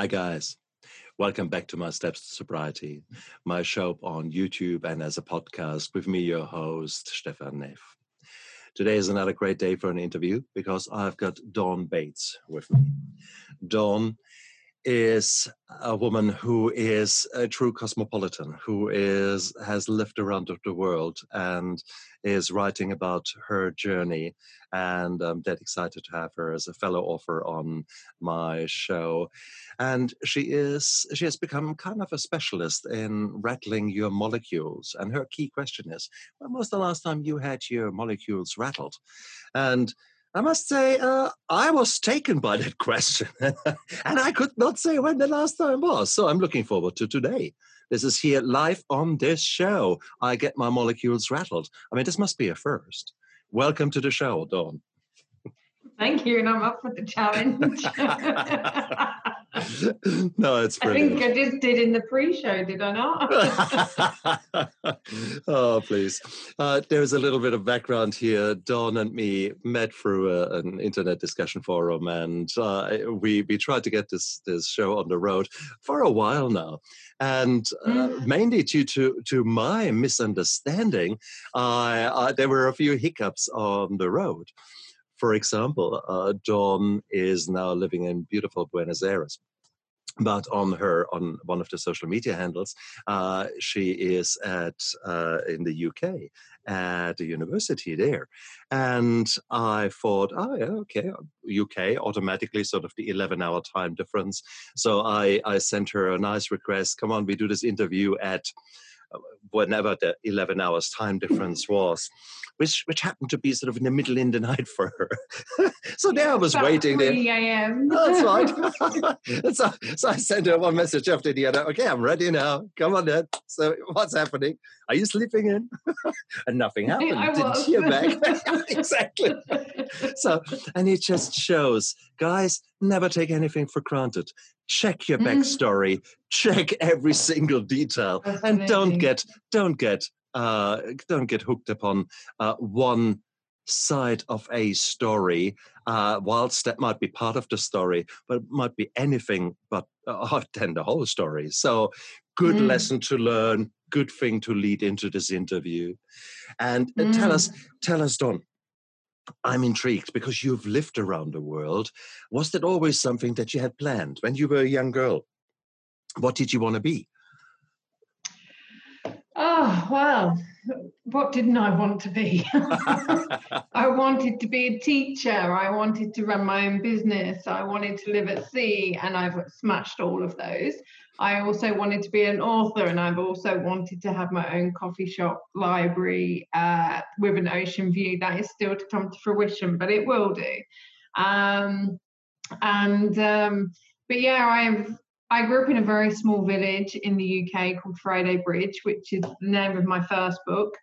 Hi, guys. Welcome back to my Steps to Sobriety, my show on YouTube and as a podcast with me, your host, Stefan Neff. Today is another great day for an interview because I've got Dawn Bates with me. Dawn is a woman who is a true cosmopolitan, who is has lived around the world and is writing about her journey. And I'm dead excited to have her as a fellow author on my show. And she is she has become kind of a specialist in rattling your molecules. And her key question is, when was the last time you had your molecules rattled? And I must say, uh, I was taken by that question, and I could not say when the last time was. So I'm looking forward to today. This is here live on this show. I get my molecules rattled. I mean, this must be a first. Welcome to the show, Dawn. Thank you, and I'm up for the challenge. no, it's brilliant. I think I just did in the pre-show, did I not? oh, please. Uh, there's a little bit of background here. Dawn and me met through a, an internet discussion forum, and uh, we we tried to get this this show on the road for a while now. And uh, mm. mainly due to, to my misunderstanding, there were a few hiccups on the road. For example, uh, Dawn is now living in beautiful Buenos Aires but on her on one of the social media handles uh, she is at uh, in the uk at the university there. And i thought oh yeah okay uk automatically sort of the 11 hour time difference. So i i sent her a nice request come on we do this interview at whenever the 11 hours time difference was which which happened to be sort of in the middle in the night for her. so there I was About waiting 3 a.m. That's right. so, so I sent her one message after the other. Okay, I'm ready now. Come on then. So what's happening? Are you sleeping in? and nothing happened. I Didn't was. hear back. exactly. So and it just shows, guys, never take anything for granted. Check your mm-hmm. backstory, mm. check every single detail, and don't get don't get uh, don't get hooked upon uh, one side of a story, uh, whilst that might be part of the story, but it might be anything but uh, then the whole story. So, good mm. lesson to learn, good thing to lead into this interview. And mm. tell us, mm. tell us, Dawn. I'm intrigued because you've lived around the world. Was that always something that you had planned when you were a young girl? What did you want to be? Oh, well, what didn't I want to be? I wanted to be a teacher. I wanted to run my own business. I wanted to live at sea, and I've smashed all of those. I also wanted to be an author, and I've also wanted to have my own coffee shop library uh, with an ocean view. That is still to come to fruition, but it will do. Um, and um, but yeah, I I grew up in a very small village in the UK called Friday Bridge, which is the name of my first book.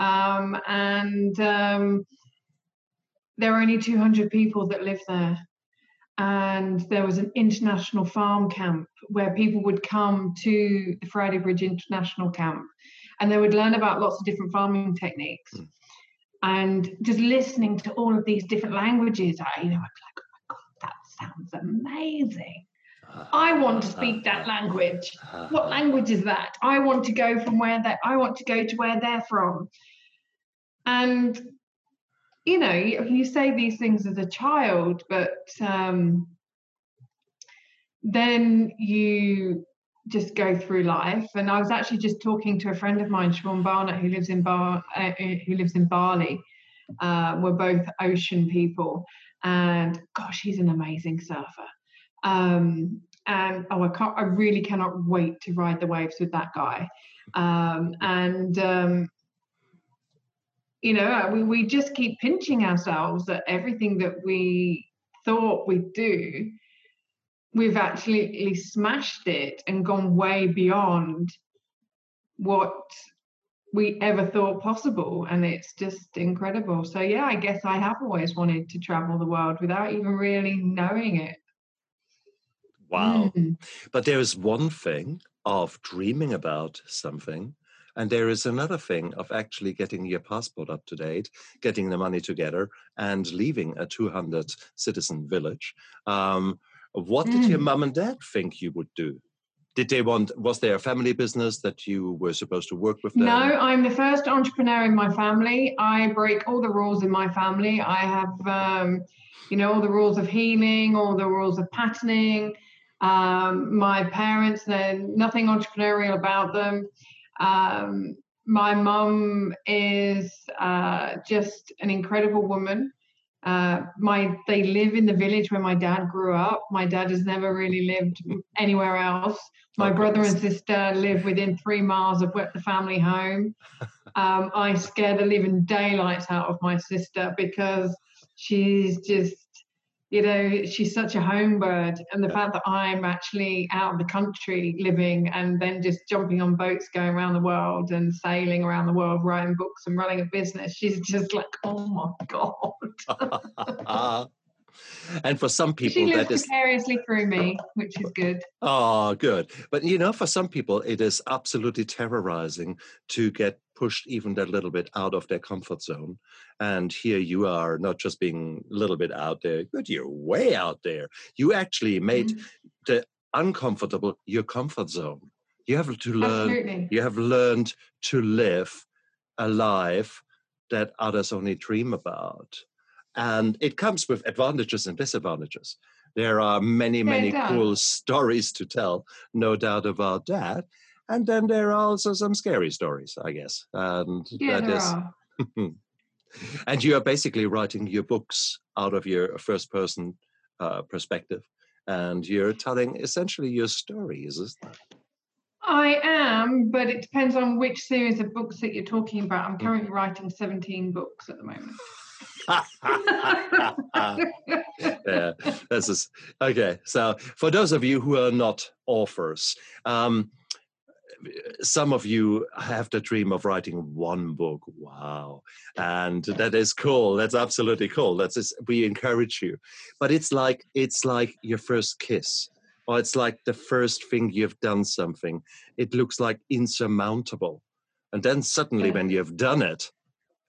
Um, and um, there are only 200 people that live there. And there was an international farm camp where people would come to the Friday Bridge International Camp and they would learn about lots of different farming techniques. Mm. And just listening to all of these different languages, I, you know, I was like, oh my God, that sounds amazing. Uh-huh. I want to speak that uh-huh. language. Uh-huh. What language is that? I want to go from where they I want to go to where they're from. And you know, you, say these things as a child, but um, then you just go through life. And I was actually just talking to a friend of mine, sean Barnett, who lives in Bar, uh, who lives in Bali. Uh, we're both ocean people, and gosh, he's an amazing surfer. Um, and oh, I can't, I really cannot wait to ride the waves with that guy. Um, and um, you know, uh, we we just keep pinching ourselves that everything that we thought we'd do, we've actually smashed it and gone way beyond what we ever thought possible and it's just incredible so yeah i guess i have always wanted to travel the world without even really knowing it Wow. Mm. But there is one thing of dreaming about something, and there is another thing of actually getting your passport up to date, getting the money together, and leaving a 200 citizen village. Um, What did your mum and dad think you would do? Did they want? Was there a family business that you were supposed to work with? Them? No, I'm the first entrepreneur in my family. I break all the rules in my family. I have, um, you know, all the rules of healing, all the rules of patterning. Um, my parents, they're nothing entrepreneurial about them. Um, my mum is uh, just an incredible woman. Uh, my they live in the village where my dad grew up. My dad has never really lived anywhere else. My brother and sister live within three miles of the family home. Um, I scare the living daylights out of my sister because she's just you know, she's such a home bird. And the fact that I'm actually out of the country living and then just jumping on boats, going around the world and sailing around the world, writing books and running a business, she's just like, oh my God. and for some people, she lives that is vicariously through me, which is good. Oh, good. But you know, for some people, it is absolutely terrorizing to get pushed even that little bit out of their comfort zone. And here you are, not just being a little bit out there, but you're way out there. You actually made mm-hmm. the uncomfortable your comfort zone. You have to learn. Absolutely. You have learned to live a life that others only dream about. And it comes with advantages and disadvantages. There are many, many cool stories to tell, no doubt about that. And then there are also some scary stories, I guess. And yeah, that is. and you are basically writing your books out of your first person uh, perspective. And you're telling essentially your stories, isn't that? I am, but it depends on which series of books that you're talking about. I'm currently writing 17 books at the moment. Yeah, this is okay. So, for those of you who are not authors, um, some of you have the dream of writing one book. Wow. And that is cool. That's absolutely cool. That's just, we encourage you. But it's like it's like your first kiss. Or it's like the first thing you've done something. It looks like insurmountable. And then suddenly when you have done it,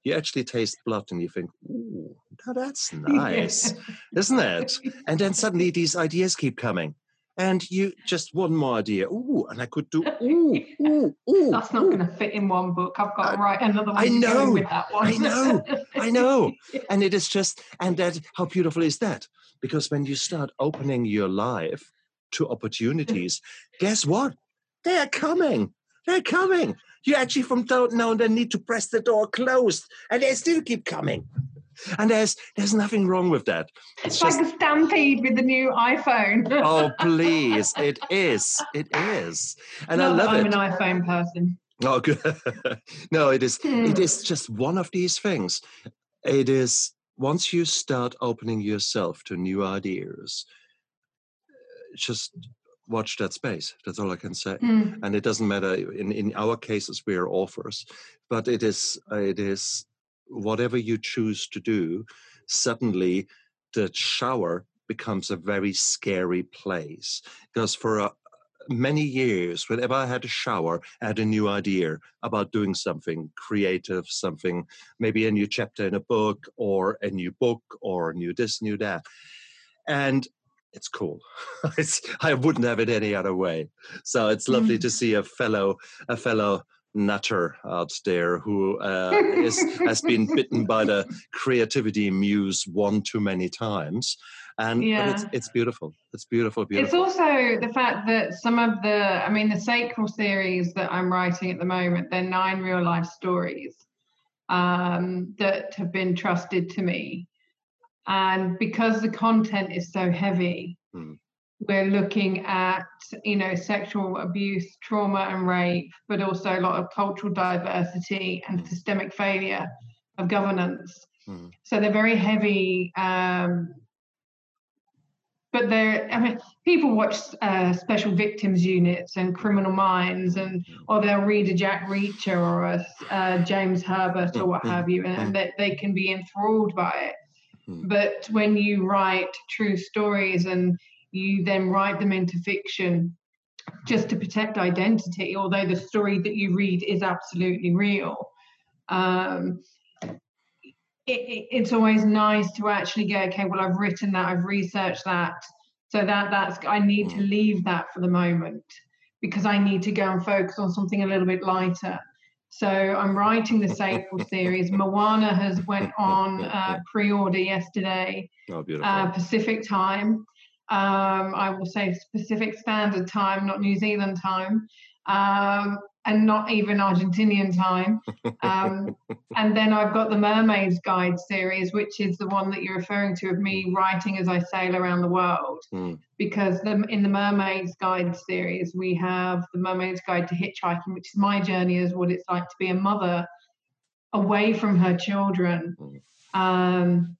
you actually taste blood and you think, ooh, now that's nice, isn't it? And then suddenly these ideas keep coming and you just one more idea. Ooh, and I could do ooh, ooh, ooh. That's not going to fit in one book. I've got to uh, write another one. I know. with that one. I know. I know. And it is just, and that how beautiful is that? Because when you start opening your life to opportunities, guess what? They're coming. They're coming. You actually from now and then need to press the door closed, and they still keep coming and there's there's nothing wrong with that. It's, it's like just, a stampede with the new iPhone. oh please, it is, it is, and Not I love I'm it. I'm an iPhone person. Oh, good. no, it is. Hmm. It is just one of these things. It is once you start opening yourself to new ideas. Just watch that space. That's all I can say. Mm. And it doesn't matter. In in our cases, we are authors, but it is it is whatever you choose to do, suddenly the shower becomes a very scary place. Because for a, many years, whenever I had a shower, I had a new idea about doing something creative, something, maybe a new chapter in a book, or a new book, or new this, new that. And it's cool. it's, I wouldn't have it any other way. So it's lovely mm. to see a fellow, a fellow nutter out there who uh, is, has been bitten by the creativity muse one too many times. And yeah. it's, it's beautiful. It's beautiful, beautiful. It's also the fact that some of the, I mean, the sacral series that I'm writing at the moment, they're nine real life stories um, that have been trusted to me. And because the content is so heavy, mm we're looking at you know sexual abuse trauma and rape but also a lot of cultural diversity and systemic failure of governance. Mm. so they're very heavy um, but they're i mean people watch uh, special victims units and criminal minds and or they'll read a jack reacher or a uh, james herbert or what mm-hmm. have you and, and they, they can be enthralled by it mm. but when you write true stories and you then write them into fiction just to protect identity, although the story that you read is absolutely real. Um, it, it, it's always nice to actually go, okay, well, I've written that, I've researched that. So that that's I need to Mm. leave that for the moment because I need to go and focus on something a little bit lighter. So I'm writing the April series. Moana has went on uh, pre-order yesterday, Oh, beautiful. uh, Pacific time. Um, I will say Pacific Standard Time, not New Zealand time, um, and not even Argentinian time. Um, and then I've got the Mermaid's Guide series, which is the one that you're referring to of me writing as I sail around the world. Mm. Because the, in the Mermaid's Guide series, we have the Mermaid's Guide to Hitchhiking, which is my journey as what it's like to be a mother away from her children. Mm. Um,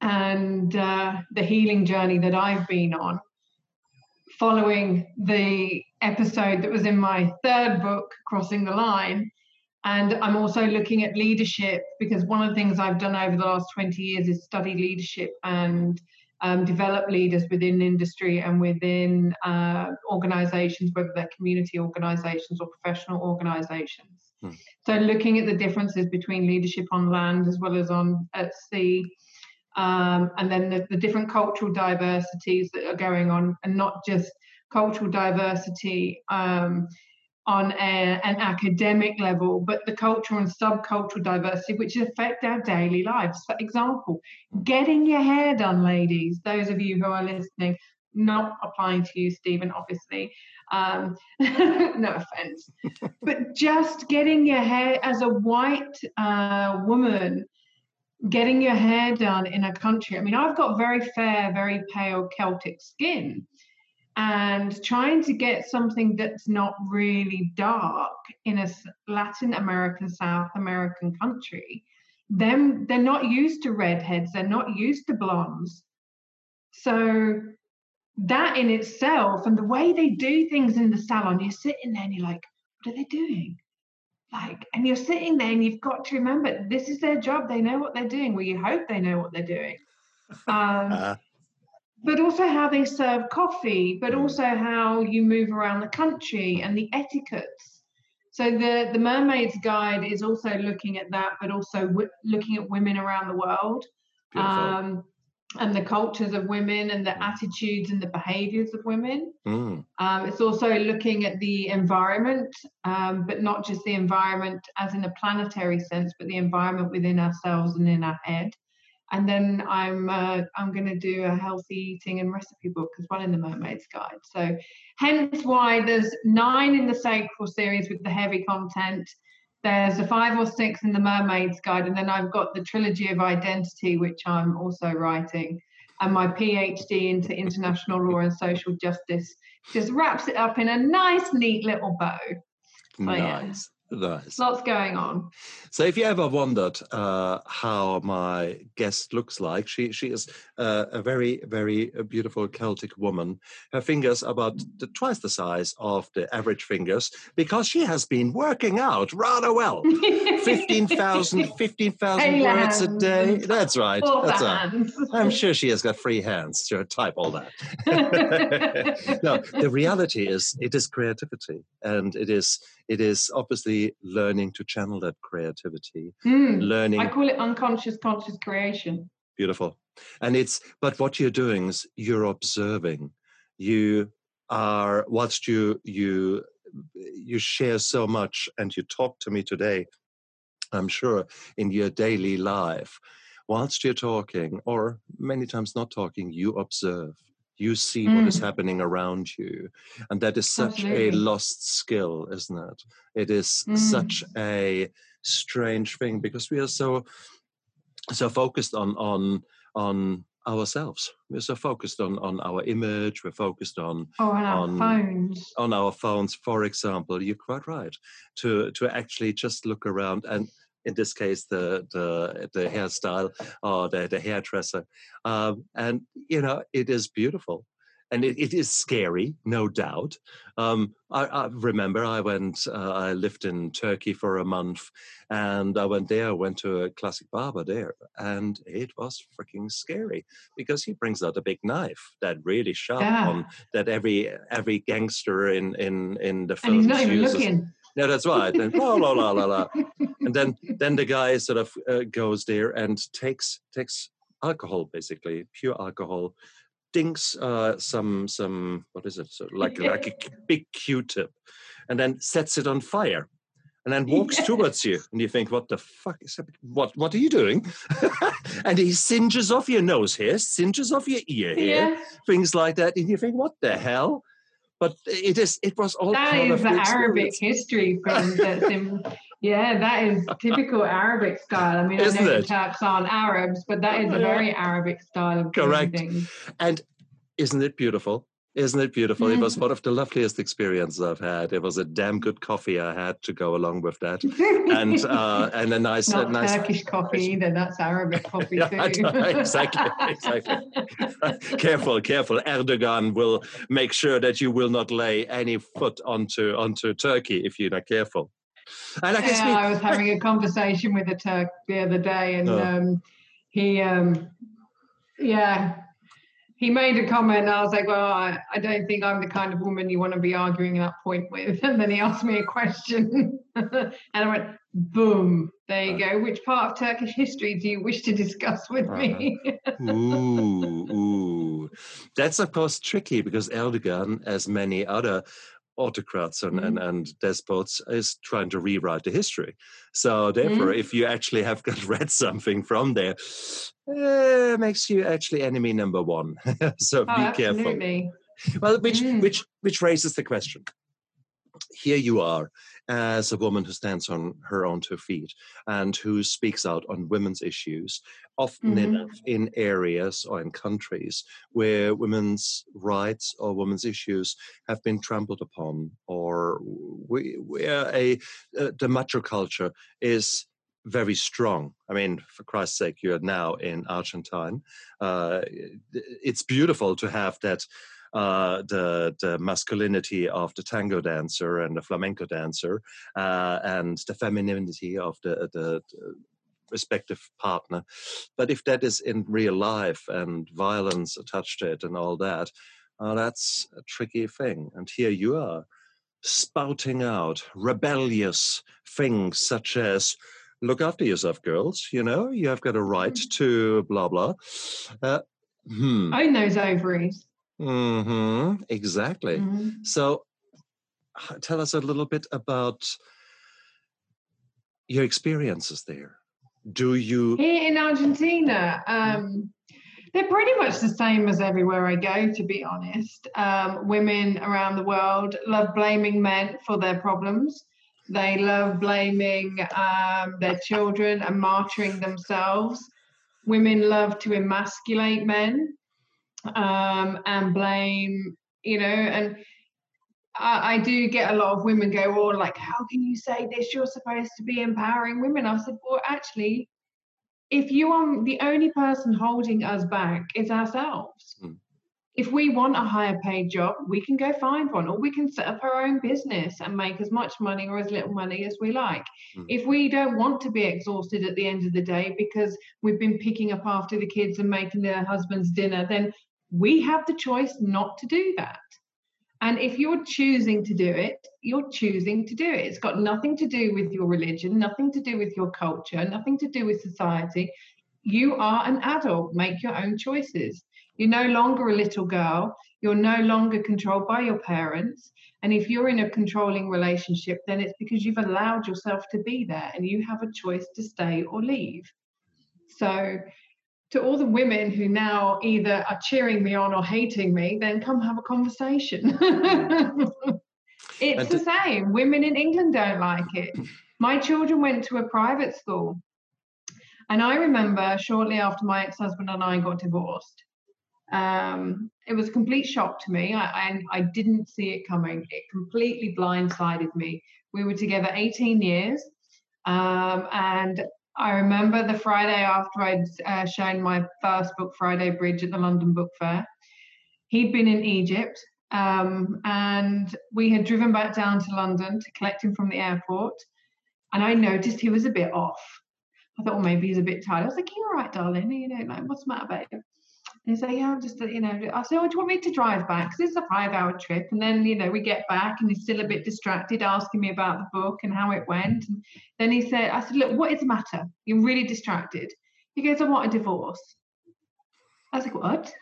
and uh, the healing journey that I've been on, following the episode that was in my third book, Crossing the Line. And I'm also looking at leadership because one of the things I've done over the last 20 years is study leadership and um, develop leaders within industry and within uh, organizations, whether they're community organizations or professional organizations. Hmm. So, looking at the differences between leadership on land as well as on at sea, um, and then the, the different cultural diversities that are going on, and not just cultural diversity um, on a, an academic level, but the cultural and subcultural diversity which affect our daily lives. For example, getting your hair done, ladies. Those of you who are listening, not applying to you, Stephen, obviously. Um, no offense, but just getting your hair as a white uh, woman getting your hair done in a country. I mean, I've got very fair, very pale Celtic skin. And trying to get something that's not really dark in a Latin American, South American country, them they're not used to redheads, they're not used to blondes. So that in itself, and the way they do things in the salon, you're sitting there and you're like, what are they doing? like and you're sitting there and you've got to remember this is their job they know what they're doing well you hope they know what they're doing um, Uh, but also how they serve coffee but Mm. also how you move around the country and the etiquettes so the the mermaid's guide is also looking at that but also w- looking at women around the world um, and the cultures of women and the attitudes and the behaviors of women Mm. um, it's also looking at the environment, um, but not just the environment as in a planetary sense, but the environment within ourselves and in our head. And then I'm uh, I'm going to do a healthy eating and recipe book as well in the Mermaid's Guide. So, hence why there's nine in the Sacral series with the heavy content. There's a five or six in the Mermaid's Guide, and then I've got the trilogy of identity, which I'm also writing, and my PhD into international law and social justice just wraps it up in a nice, neat little bow. Oh, yeah. Nice. Lots going on. So, if you ever wondered uh, how my guest looks like, she she is uh, a very very uh, beautiful Celtic woman. Her fingers are about the, twice the size of the average fingers because she has been working out rather well. 15,000 15,000 Hey, words a day. That's right. That's right. I'm sure she has got free hands to type all that. no, the reality is it is creativity, and it is it is obviously learning to channel that creativity, Hmm. learning I call it unconscious conscious creation. beautiful, and it's but what you're doing is you're observing, you are whilst you you you share so much and you talk to me today. I'm sure in your daily life, whilst you're talking, or many times not talking, you observe. You see what is Mm. happening around you. And that is such Absolutely. a lost skill, isn't it? It is Mm. such a strange thing because we are so so focused on on on ourselves. We're so focused on on our image, we're focused on Oh, and our on- phones. on our phones, for example, you're quite right to to actually just look around and in this case the the the hairstyle or the the hairdresser, um, and you know it is beautiful. And it, it is scary, no doubt. Um, I, I remember I went, uh, I lived in Turkey for a month, and I went there, went to a classic barber there, and it was freaking scary because he brings out a big knife that really sharp Yeah. on that every every gangster in in in the And he's not even uses. No, that's right. And la la la la la. And then then the guy sort of uh, goes there and takes takes alcohol, basically pure alcohol, dinks uh, some some what is it? So like like a big Q-tip, and then sets it on fire, and then walks towards you, and you think, "What the fuck is that? What what are you doing?" and he singes off your nose here, singes off your ear here, yeah. things like that, and you think, "What the hell?" But it is. It was all that is the Arabic history from that's in yeah, that is typical Arabic style. I mean, Isn't I know it? the Turks aren't Arabs, but that is a very Arabic style of Correct. And isn't it beautiful? Isn't it beautiful? It was one of the loveliest experiences I've had. It was a damn good coffee I had to go along with that, and uh, and a nice, Not a nice Turkish coffee either. That's Arabic coffee yeah, too. exactly, exactly. careful, careful. Erdogan will make sure that you will not lay any foot onto onto Turkey if you're not careful. And I guess yeah, we, I was having a conversation with a Turk the other day, and oh. um, he, um, yeah, he made a comment. And I was like, well, I, I don't think I'm the kind of woman you want to be arguing that point with. And then he asked me a question, and I went, boom, there you go. Which part of Turkish history do you wish to discuss with me? Uh-huh. ooh, ooh. That's, of course, tricky because Erdogan, as many other autocrats and, mm-hmm. and, and, despots is trying to rewrite the history. So therefore, mm-hmm. if you actually have got read something from there, it makes you actually enemy number one. so oh, be absolutely. careful. Well, which mm. which which raises the question. Here you are as a woman who stands on her own two feet and who speaks out on women's issues, often mm-hmm. enough in areas or in countries where women's rights or women's issues have been trampled upon, or where a, uh, the macho culture is very strong. I mean, for Christ's sake, you're now in Argentine. Uh, it's beautiful to have that uh, the, the masculinity of the tango dancer and the flamenco dancer uh, and the femininity of the, the, the respective partner. But if that is in real life and violence attached to it and all that, uh, that's a tricky thing. And here you are spouting out rebellious things such as look after yourself, girls. You know, you have got a right mm. to blah blah. Uh, hmm. Own those ovaries. Mm-hmm. Exactly. Mm-hmm. So, tell us a little bit about your experiences there. Do you here in Argentina? Um, they're pretty much the same as everywhere I go, to be honest. Um, women around the world love blaming men for their problems. They love blaming um, their children and martyring themselves. Women love to emasculate men um, and blame, you know, and I, I, do get a lot of women go, oh, like, how can you say this? You're supposed to be empowering women. I said, well, actually, if you are the only person holding us back is ourselves. Mm. If we want a higher paid job, we can go find one, or we can set up our own business and make as much money or as little money as we like. Mm. If we don't want to be exhausted at the end of the day because we've been picking up after the kids and making their husband's dinner, then we have the choice not to do that. And if you're choosing to do it, you're choosing to do it. It's got nothing to do with your religion, nothing to do with your culture, nothing to do with society. You are an adult. Make your own choices. You're no longer a little girl. You're no longer controlled by your parents. And if you're in a controlling relationship, then it's because you've allowed yourself to be there and you have a choice to stay or leave. So to all the women who now either are cheering me on or hating me, then come have a conversation. it's the same. Women in England don't like it. My children went to a private school. And I remember shortly after my ex husband and I got divorced, um, it was a complete shock to me. I, I, I didn't see it coming. It completely blindsided me. We were together 18 years. Um, and I remember the Friday after I'd uh, shown my first book, Friday Bridge, at the London Book Fair. He'd been in Egypt, um, and we had driven back down to London to collect him from the airport. And I noticed he was a bit off. I thought, well, maybe he's a bit tired. I was like, "You're right, darling. You know, like, what's the matter, babe?" He's like, yeah, I'm just, you know, I said, oh, do you want me to drive back? Because it's a five hour trip. And then, you know, we get back and he's still a bit distracted, asking me about the book and how it went. And then he said, I said, look, what is the matter? You're really distracted. He goes, I want a divorce. I was like, what?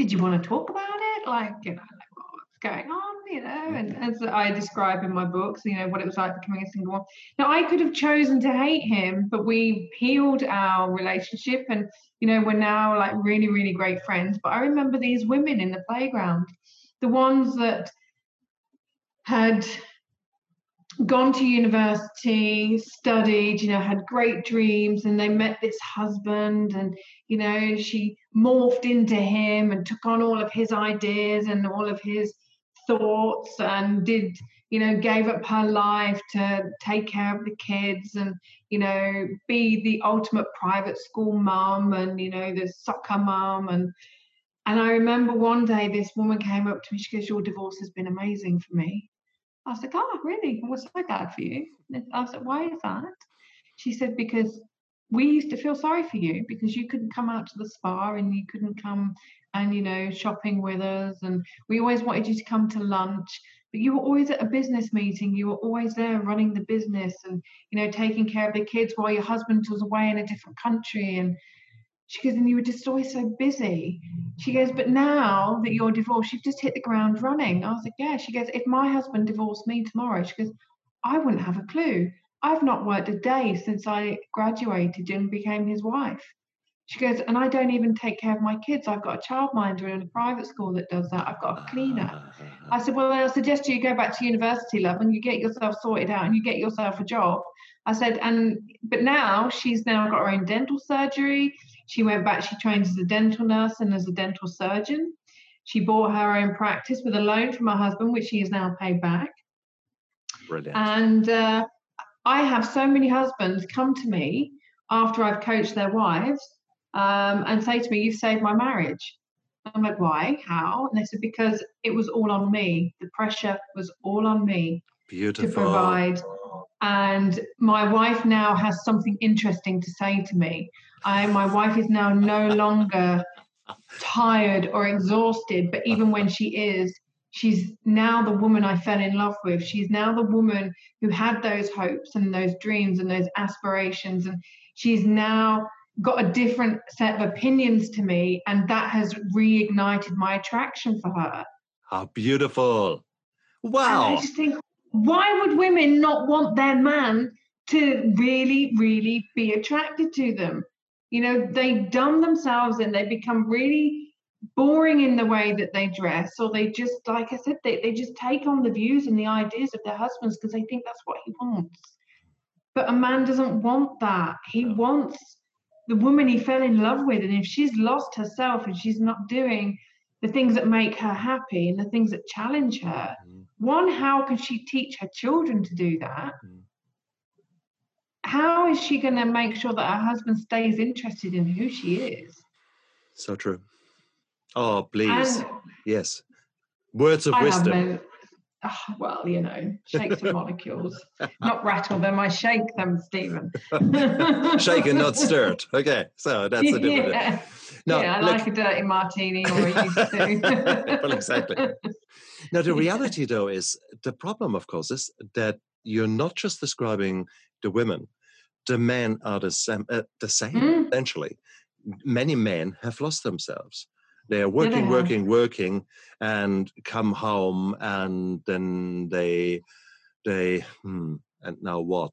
did you want to talk about it? Like, you know, like what's going on, you know? And as I describe in my books, you know, what it was like becoming a single mom. Now, I could have chosen to hate him, but we healed our relationship and, you know, we're now like really, really great friends. But I remember these women in the playground, the ones that had gone to university, studied, you know, had great dreams, and they met this husband, and you know, she morphed into him and took on all of his ideas and all of his thoughts, and did, you know, gave up her life to take care of the kids and, you know, be the ultimate private school mum and, you know, the soccer mum and. And I remember one day this woman came up to me. She goes, "Your divorce has been amazing for me." I was like, oh, really? What's so bad for you? I was like, why is that? She said, because we used to feel sorry for you because you couldn't come out to the spa and you couldn't come and, you know, shopping with us. And we always wanted you to come to lunch. But you were always at a business meeting. You were always there running the business and, you know, taking care of the kids while your husband was away in a different country. And she goes, and you were just always so busy. She goes, but now that you're divorced, you've just hit the ground running. I was like, yeah. She goes, if my husband divorced me tomorrow, she goes, I wouldn't have a clue. I've not worked a day since I graduated and became his wife. She goes, and I don't even take care of my kids. I've got a childminder in a private school that does that. I've got a cleaner. I said, well, I suggest you go back to university, love, and you get yourself sorted out and you get yourself a job. I said, and but now she's now got her own dental surgery. She went back, she trained as a dental nurse and as a dental surgeon. She bought her own practice with a loan from her husband, which she has now paid back. Brilliant. And uh, I have so many husbands come to me after I've coached their wives um, and say to me, You've saved my marriage. I'm like, Why? How? And they said, Because it was all on me. The pressure was all on me Beautiful. to provide. And my wife now has something interesting to say to me. I, my wife is now no longer tired or exhausted, but even when she is, she's now the woman I fell in love with. She's now the woman who had those hopes and those dreams and those aspirations. And she's now got a different set of opinions to me. And that has reignited my attraction for her. How beautiful. Wow. And I just think, why would women not want their man to really, really be attracted to them? You know, they dumb themselves and they become really boring in the way that they dress, or they just, like I said, they, they just take on the views and the ideas of their husbands because they think that's what he wants. But a man doesn't want that. He wants the woman he fell in love with. And if she's lost herself and she's not doing the things that make her happy and the things that challenge her, mm. one, how can she teach her children to do that? Mm how is she going to make sure that her husband stays interested in who she is? So true. Oh, please. And yes. Words of I wisdom. No, oh, well, you know, shake some molecules. Not rattle them, I shake them, Stephen. shake and not stirred. Okay, so that's the difference. Yeah. No, yeah, I look, like a dirty martini or I used to. well, exactly. Now, the reality, though, is the problem, of course, is that you're not just describing the women, the men are the same, uh, the same mm. essentially. Many men have lost themselves. They are working, yeah, working, working, and come home, and then they, they, hmm, and now what?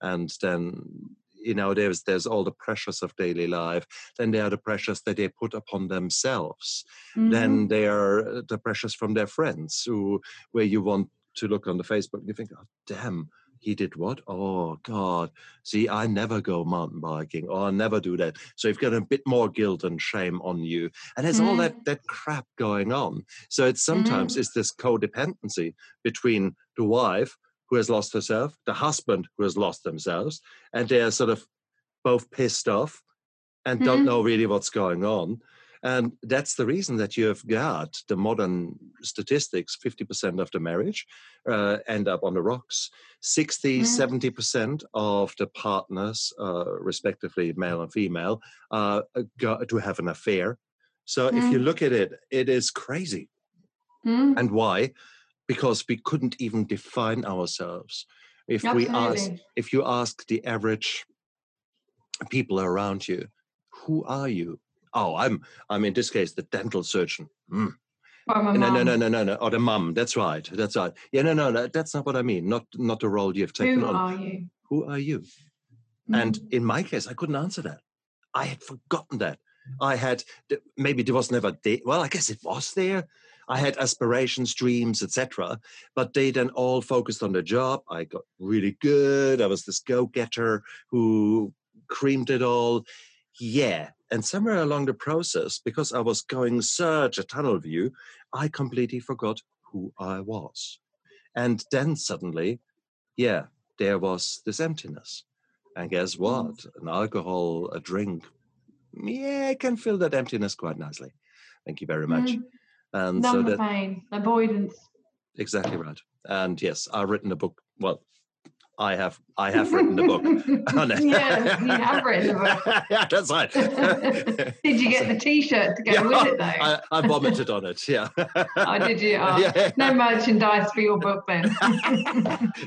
And then you know there's there's all the pressures of daily life then there are the pressures that they put upon themselves mm-hmm. then there are the pressures from their friends who where you want to look on the facebook and you think oh damn he did what? Oh God! See, I never go mountain biking, or I never do that. So you've got a bit more guilt and shame on you, and there's mm. all that mm. that crap going on. So it's sometimes mm. it's this codependency between the wife who has lost herself, the husband who has lost themselves, and they're sort of both pissed off and mm. don't know really what's going on. And that's the reason that you have got the modern statistics 50% of the marriage uh, end up on the rocks. 60, mm. 70% of the partners, uh, respectively male and female, uh, go to have an affair. So mm. if you mm. look at it, it is crazy. Mm. And why? Because we couldn't even define ourselves. If Absolutely. we ask, if you ask the average people around you, who are you? Oh, I'm I'm in this case the dental surgeon. Mm. By my No, no, no, no, no, no. Or the mum. That's right. That's right. Yeah, no, no, no. That's not what I mean. Not not the role you've taken Who on. are you? Who are you? And Mm. in my case, I couldn't answer that. I had forgotten that. I had maybe there was never there. Well, I guess it was there. I had aspirations, dreams, etc. But they then all focused on the job. I got really good. I was this go-getter who creamed it all. Yeah. And somewhere along the process, because I was going such a tunnel view, I completely forgot who I was. And then suddenly, yeah, there was this emptiness. And guess Mm. what? An alcohol, a drink, yeah, I can fill that emptiness quite nicely. Thank you very much. Mm. And so Numb the that pain, avoidance. exactly right. And yes, I've written a book. Well, I have I have written a book on it. yeah, you have written a book. yeah, that's right. Did you get the T-shirt to go Yeah, with it though? I, I vomited on it. Yeah. Oh, did you? Oh, Yeah. No merchandise for your book then.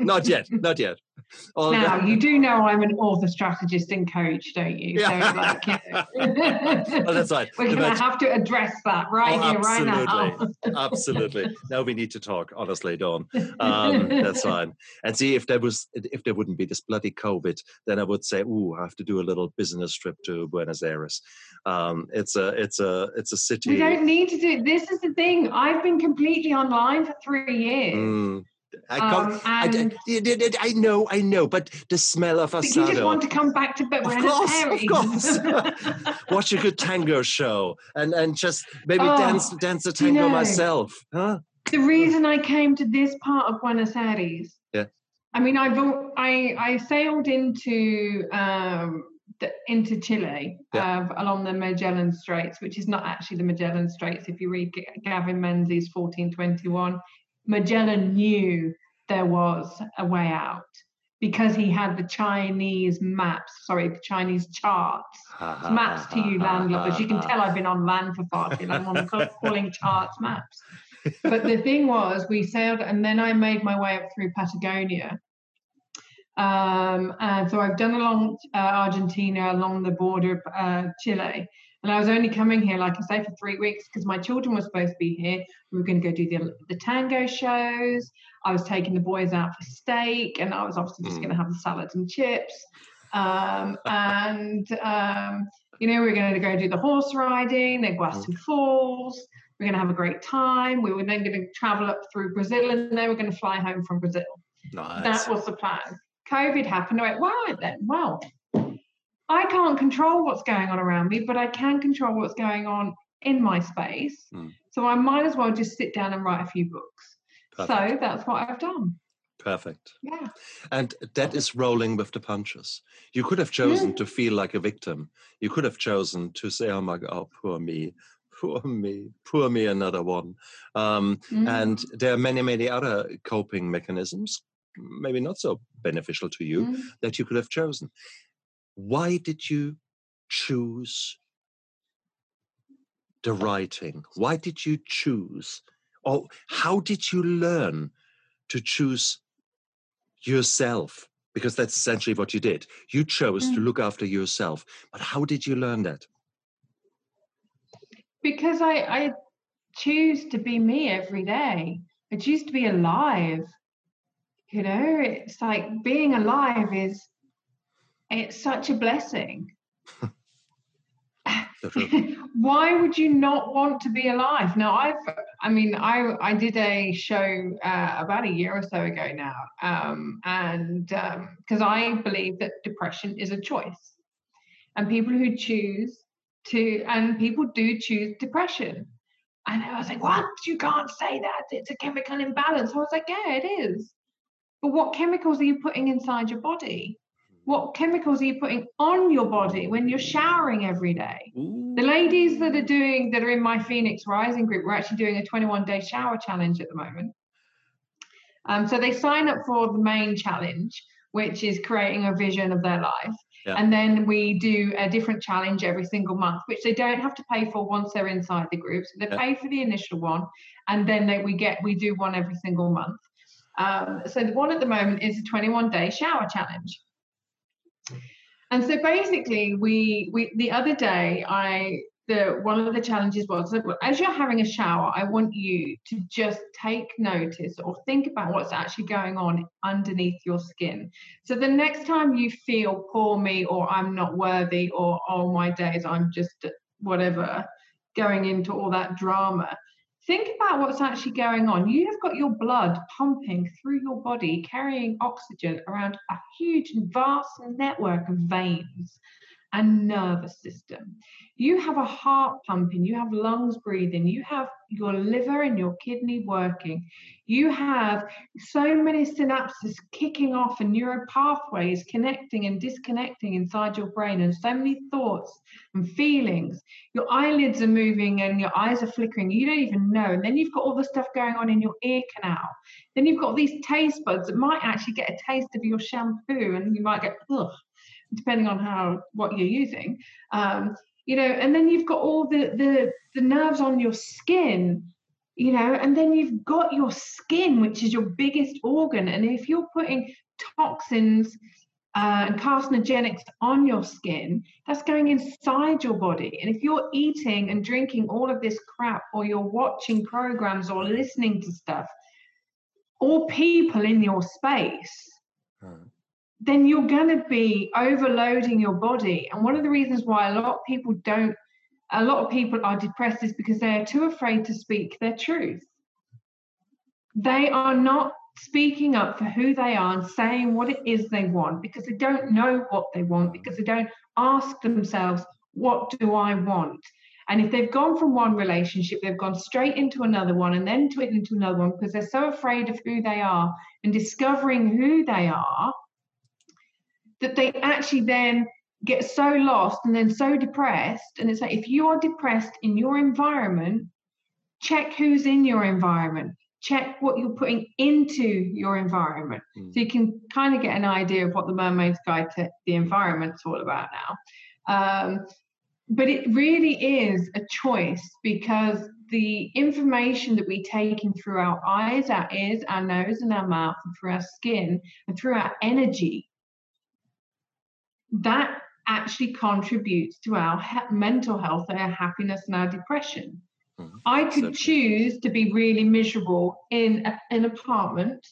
not yet. Not yet. All now that- you do know I'm an author strategist and coach, don't you? Yeah. So like, oh, that's right. we're going to have to address that right Oh, here, right now. Absolutely. Now we need to talk, honestly, Dawn. Um, that's fine. And see if there was if there wouldn't be this bloody COVID, then I would say, "Ooh, I have to do a little business trip to Buenos Aires." Um, it's a it's a it's a city. We don't need to do. This is the thing. I've been completely online for three years. Mm, I, Um, I, and I, I know, I know, but the smell of but you just want to come back to Of Buenos course, of course. Watch a good tango show and and just maybe Oh, dance dance a do you tango know- myself, huh? the reason I came to this part of Buenos Aires. Yeah. I mean, I've I I sailed into um the, into Chile uh, along the Magellan Straits, which is not actually the Magellan Straits. If you read G- Gavin Menzies' 1421, Magellan knew there was a way out because he had the Chinese maps, sorry, the Chinese charts maps to you landlubbers. You can tell I've been on land for far too long. I'm ca- calling charts maps. But the thing was, we sailed, and then I made my way up through Patagonia. Um, and so I've done along uh, Argentina, along the border of uh, Chile. And I was only coming here, like I say, for three weeks because my children were supposed to be here. We were going to go do the, the tango shows. I was taking the boys out for steak, and I was obviously just Mm. going to have the salads and chips. Um, and um, you know, we were going to go do the horse riding, the Iguazu Falls. We're going to have a great time. We were then going to travel up through Brazil, and then we're going to fly home from Brazil. Nice. That was the plan. COVID happened. I went, wow, then, well, I can't control what's going on around me, but I can control what's going on in my space. Hmm. So I might as well just sit down and write a few books. So that's what I've done. Perfect. Yeah. And that is rolling with the punches. You could have chosen to feel like a victim. You could have chosen to say, "Oh my God, oh, poor me, poor me, poor me, another one." Um, Mm. And there are many, many other coping mechanisms, maybe not so beneficial to you, Mm. that you could have chosen. Why did you choose the writing? Why did you choose? Or how did you learn to choose yourself? Because that's essentially what you did. You chose to Mm. look after yourself. But how did you learn that? because I, I choose to be me every day. I choose to be alive. You know, it's like being alive is it's such a blessing. Why would you not want to be alive? Now, I've, I mean, I I did a show uh, about a year or so ago now, um, and because I believe that depression is a choice, and people who choose to, and people do choose depression. And I was like, what? You can't say that. It's a chemical imbalance. I was like, yeah, it is. But what chemicals are you putting inside your body? What chemicals are you putting on your body when you're showering every day? The ladies that are doing that are in my Phoenix Rising group, we're actually doing a 21 day shower challenge at the moment. Um, so they sign up for the main challenge, which is creating a vision of their life. Yeah. And then we do a different challenge every single month, which they don't have to pay for once they're inside the group. So they Yeah. pay for the initial one, and then they, we get we do one every single month. Um, so the one at the moment is a 21 day shower challenge. And so basically, we we the other day I the one of the challenges was as you're having a shower, I want you to just take notice or think about what's actually going on underneath your skin. So the next time you feel poor me or I'm not worthy or oh my days, I'm just whatever, going into all that drama. Think about what's actually going on. You have got your blood pumping through your body, carrying oxygen around a huge, vast network of veins and nervous system. You have a heart pumping, you have lungs breathing, you have your liver and your kidney working. You have so many synapses kicking off and neural pathways connecting and disconnecting inside your brain, and so many thoughts and feelings. Your eyelids are moving and your eyes are flickering. You don't even know. And then you've got all the stuff going on in your ear canal. Then you've got these taste buds that might actually get a taste of your shampoo, and you might get, ugh depending on how what you're using. Um, you know, and then you've got all the the the nerves on your skin, you know, and then you've got your skin, which is your biggest organ. And if you're putting toxins uh, and carcinogenics on your skin, that's going inside your body. And if you're eating and drinking all of this crap, or you're watching programs or listening to stuff, or people in your space, then you're going to be overloading your body. And one of the reasons why a lot of people don't, a lot of people are depressed is because they are too afraid to speak their truth. They are not speaking up for who they are and saying what it is they want because they don't know what they want, because they don't ask themselves, what do I want? And if they've gone from one relationship, they've gone straight into another one and then to into another one because they're so afraid of who they are and discovering who they are that they actually then get so lost and then so depressed. And it's like if you are depressed in your environment, check who's in your environment, check what you're putting into your environment. Mm. So you can kind of get an idea of what the Mermaid's Guide to the Environment's all about now. Um, but it really is a choice because the information that we take in through our eyes, our ears, our nose, and our mouth, and through our skin, and through our energy that actually contributes to our he- mental health and our happiness and our depression. Mm-hmm. I could choose to be really miserable in a, an apartment,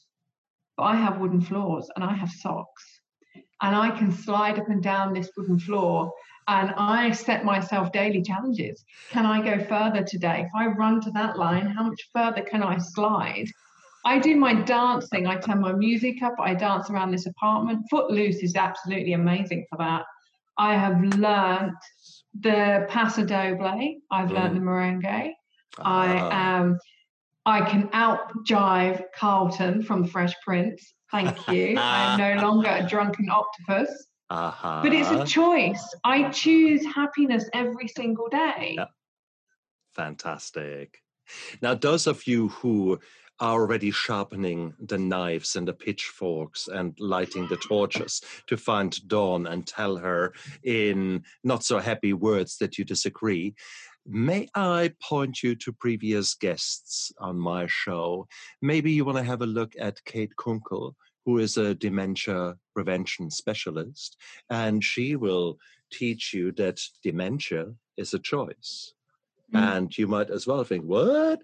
but I have wooden floors and I have socks. And I can slide up and down this wooden floor and I set myself daily challenges. Can I go further today? If I run to that line, how much further can I slide? I do my dancing. I turn my music up. I dance around this apartment. Footloose is absolutely amazing for that. I have learned the paso doble. I've learned the mm. merengue. I ah. am. I can out jive Carlton from the Fresh Prince. Thank you. I am no longer a drunken octopus. Uh-huh. But it's a choice. I choose happiness every single day. Yeah. Fantastic. Now, those of you who are already sharpening the knives and the pitchforks and lighting the torches to find Dawn and tell her in not so happy words that you disagree. May I point you to previous guests on my show? Maybe you want to have a look at Kate Kunkel, who is a dementia prevention specialist, and she will teach you that dementia is a choice. Mm. And you might as well think, what?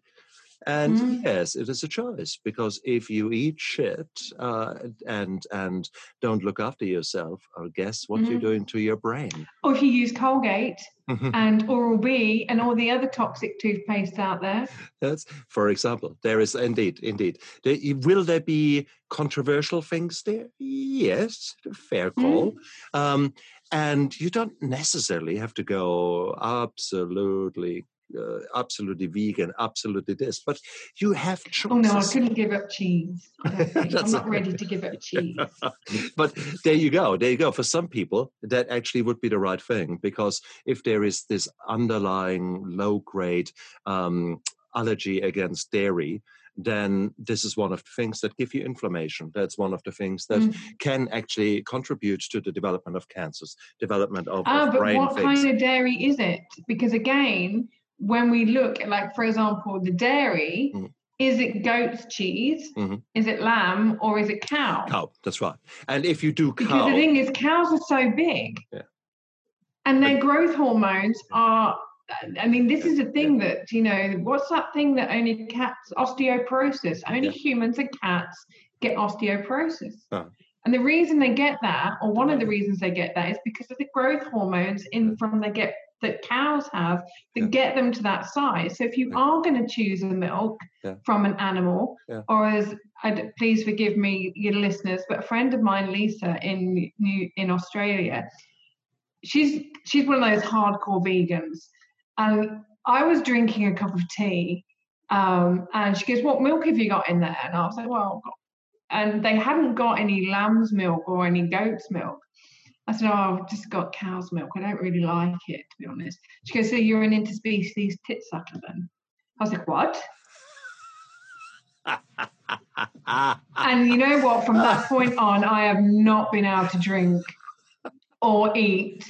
And mm. yes, it is a choice because if you eat shit uh, and and don't look after yourself, I guess what mm. you're doing to your brain. Or if you use Colgate and Oral B and all the other toxic toothpaste out there. That's for example. There is indeed, indeed. There, will there be controversial things there? Yes, fair call. Mm. Um, and you don't necessarily have to go absolutely uh, absolutely vegan, absolutely this, but you have choices. Oh no, I couldn't give up cheese. I'm not ready to give up cheese. but there you go, there you go. For some people, that actually would be the right thing because if there is this underlying low grade um, allergy against dairy, then this is one of the things that give you inflammation. That's one of the things that mm. can actually contribute to the development of cancers, development of, ah, of but what things. kind of dairy is it? Because again, when we look at, like, for example, the dairy, mm. is it goat's cheese? Mm-hmm. Is it lamb or is it cow? Cow, that's right. And if you do cow. Because the thing is, cows are so big. Yeah. And their but, growth hormones are I mean, this is a thing that, you know, what's that thing that only cats, osteoporosis, only Yeah. humans and cats get osteoporosis. Oh. And the reason they get that, or one of the reasons they get that, is because of the growth hormones in from they get that cows have that Yeah. get them to that size. So if you Yeah. are going to choose a milk Yeah. from an animal, or as I'd, please forgive me, your listeners, but a friend of mine, Lisa, in New in Australia, she's she's one of those hardcore vegans, and I was drinking a cup of tea, um, and she goes, "What milk have you got in there?" And I was like, "Well," I've got-" and they hadn't got any lamb's milk or any goat's milk. I said, "Oh, I've just got cow's milk. I don't really like it, to be honest." She goes, "So you're an interspecies tit sucker then?" I was like, "What?" And you know what? From that point on, I have not been able to drink or eat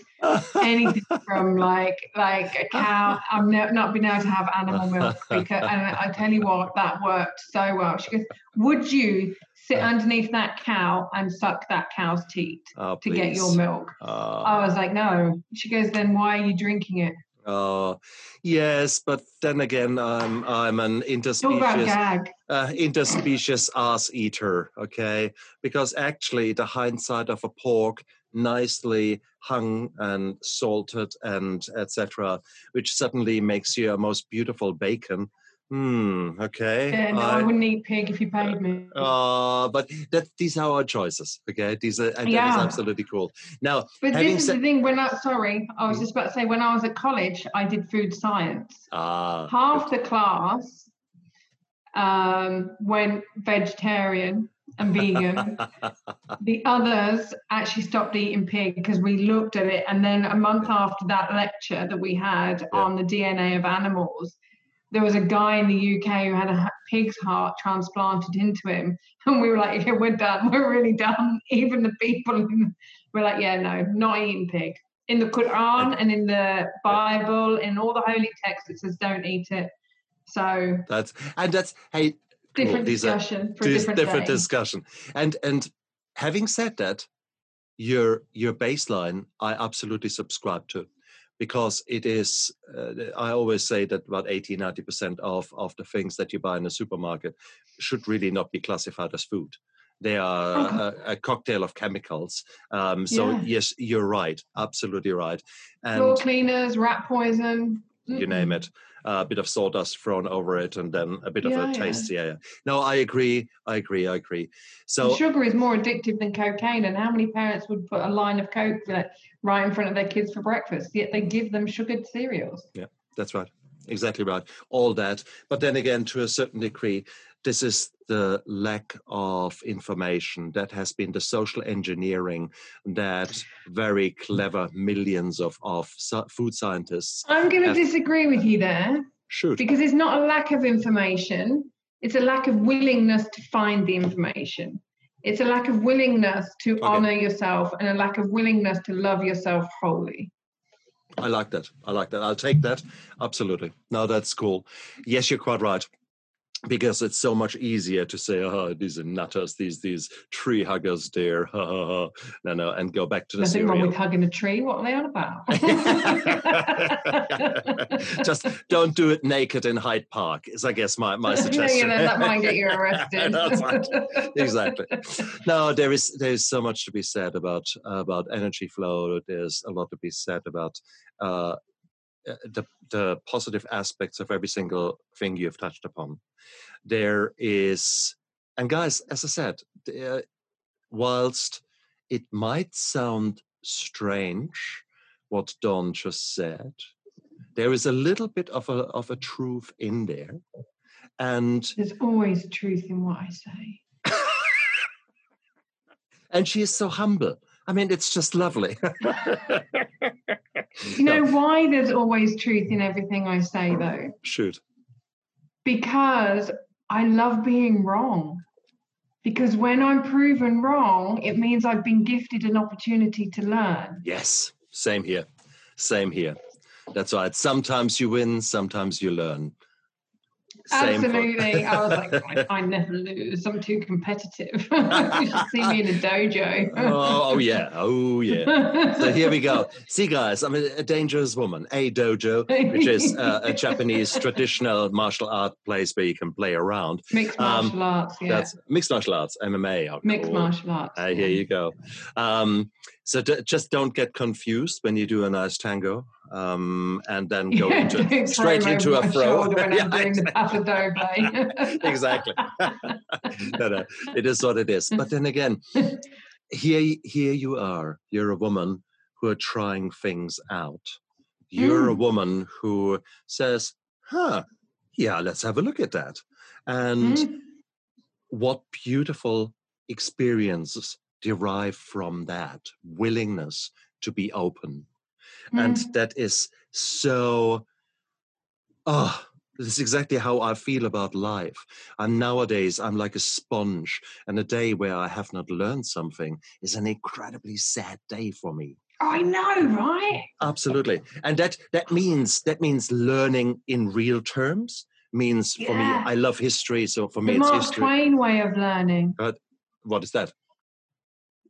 anything from like like a cow. I've ne- not been able to have animal milk because, and I tell you what, that worked so well. She goes, "Would you sit underneath that cow and suck that cow's teat Oh, to get your milk?" I was like, "No." She goes, "Then why are you drinking it?" Oh, yes, but then again, I'm I'm an interspecies uh, interspecies ass eater. Okay, because actually, the hindsight of a pork, nicely hung and salted and etc., which suddenly makes you a most beautiful bacon. Hmm. Okay. Yeah, no, I, I- wouldn't eat pig if you paid me. uh, but that these are our choices. Okay, these are and that is absolutely cool. Now, But this is the thing. When I sorry, I was Mm. just about to say when I was at college, I did food science. ah, Half the class um, went vegetarian and vegan. the others actually stopped eating pig because we looked at it, and then a month after that lecture that we had Yeah. on the DNA of animals. There was a guy in the UK who had a pig's heart transplanted into him, and we were like, "Yeah, we're done. We're really done." Even the people were like, "Yeah, no, not eating pig." In the Quran and in the Bible, in all the holy texts, it says don't eat it. So that's and that's hey. Different These are discussion for a different, different discussion. And and having said that, your your baseline I absolutely subscribe to because it is uh, I always say that about 80 90% of of the things that you buy in a supermarket should really not be classified as food. They are Okay. a, a cocktail of chemicals. Um, so Yeah. yes, you're right, absolutely right. Floor And cleaners, rat poison. you name it. A bit of sawdust thrown over it, and then a bit of a yeah. taste. Yeah, yeah. No, I agree. I agree. I agree. And So sugar is more addictive than cocaine. And how many parents would put a line of coke like, right in front of their kids for breakfast? Yet they give them sugared cereals. Yeah, that's right. Exactly right. All that. But then again, to a certain degree, this is the lack of information that has been the social engineering that very clever millions of, of food scientists I'm going to disagree with you there should. because it's not a lack of information, it's a lack of willingness to find the information. It's a lack of willingness to Okay. honor yourself and a lack of willingness to love yourself wholly. I like that. I like that. I'll take that. Absolutely. No, that's cool. Yes, you're quite right. Because it's so much easier to say, oh, these are nutters, these these tree huggers there, ha ha ha. No, no, and go back to the Nothing wrong with hugging a tree. What are they on about? Just don't do it naked in Hyde Park, is I guess my, my suggestion. yeah, that might get you arrested. Right. Exactly. no, there is there is so much to be said about about energy flow. There's a lot to be said about uh, uh, Uh, the the positive aspects of every single thing you've touched upon. There is, and guys, as I said, there, uh, whilst it might sound strange what Dawn just said, there is a little bit of a of a truth in there, and There's always truth in what I say. and she is so humble. I mean, it's just lovely. You know why there's always truth in everything I say, mm. though? Shoot. Because I love being wrong. Because when I'm proven wrong, it means I've been gifted an opportunity to learn. Yes. Same here. Same here. That's right. Sometimes you win, sometimes you learn. Absolutely. I was like, I, never lose. I'm too competitive. you should see me in a dojo. oh, oh, yeah. Oh, yeah. So here we go. See, guys, I'm a, a dangerous woman. A dojo, which is uh, a Japanese traditional martial art place where you can play around. Mixed um, martial arts, yeah. That's mixed martial arts, MMA. Mixed martial arts. Uh, here you go. Um, so d- just don't get confused when you do a nice tango um, and then go into, straight into a throw. yeah, exactly. exactly. no, no, it is what it is. But then again, here, here you are. You're a woman who are trying things out. You're mm. a woman who says, "Huh, yeah, let's have a look at that." And mm. what beautiful experiences derive from that willingness to be open mm. and that is so oh this is exactly how I feel about life. And nowadays, I'm like a sponge, and a day where I have not learned something is an incredibly sad day for me. I know, right? Absolutely, and that that means that means learning in real terms. Means yeah. for me, I love history, so for me, the it's Mark history. Twain way of learning. But what is that?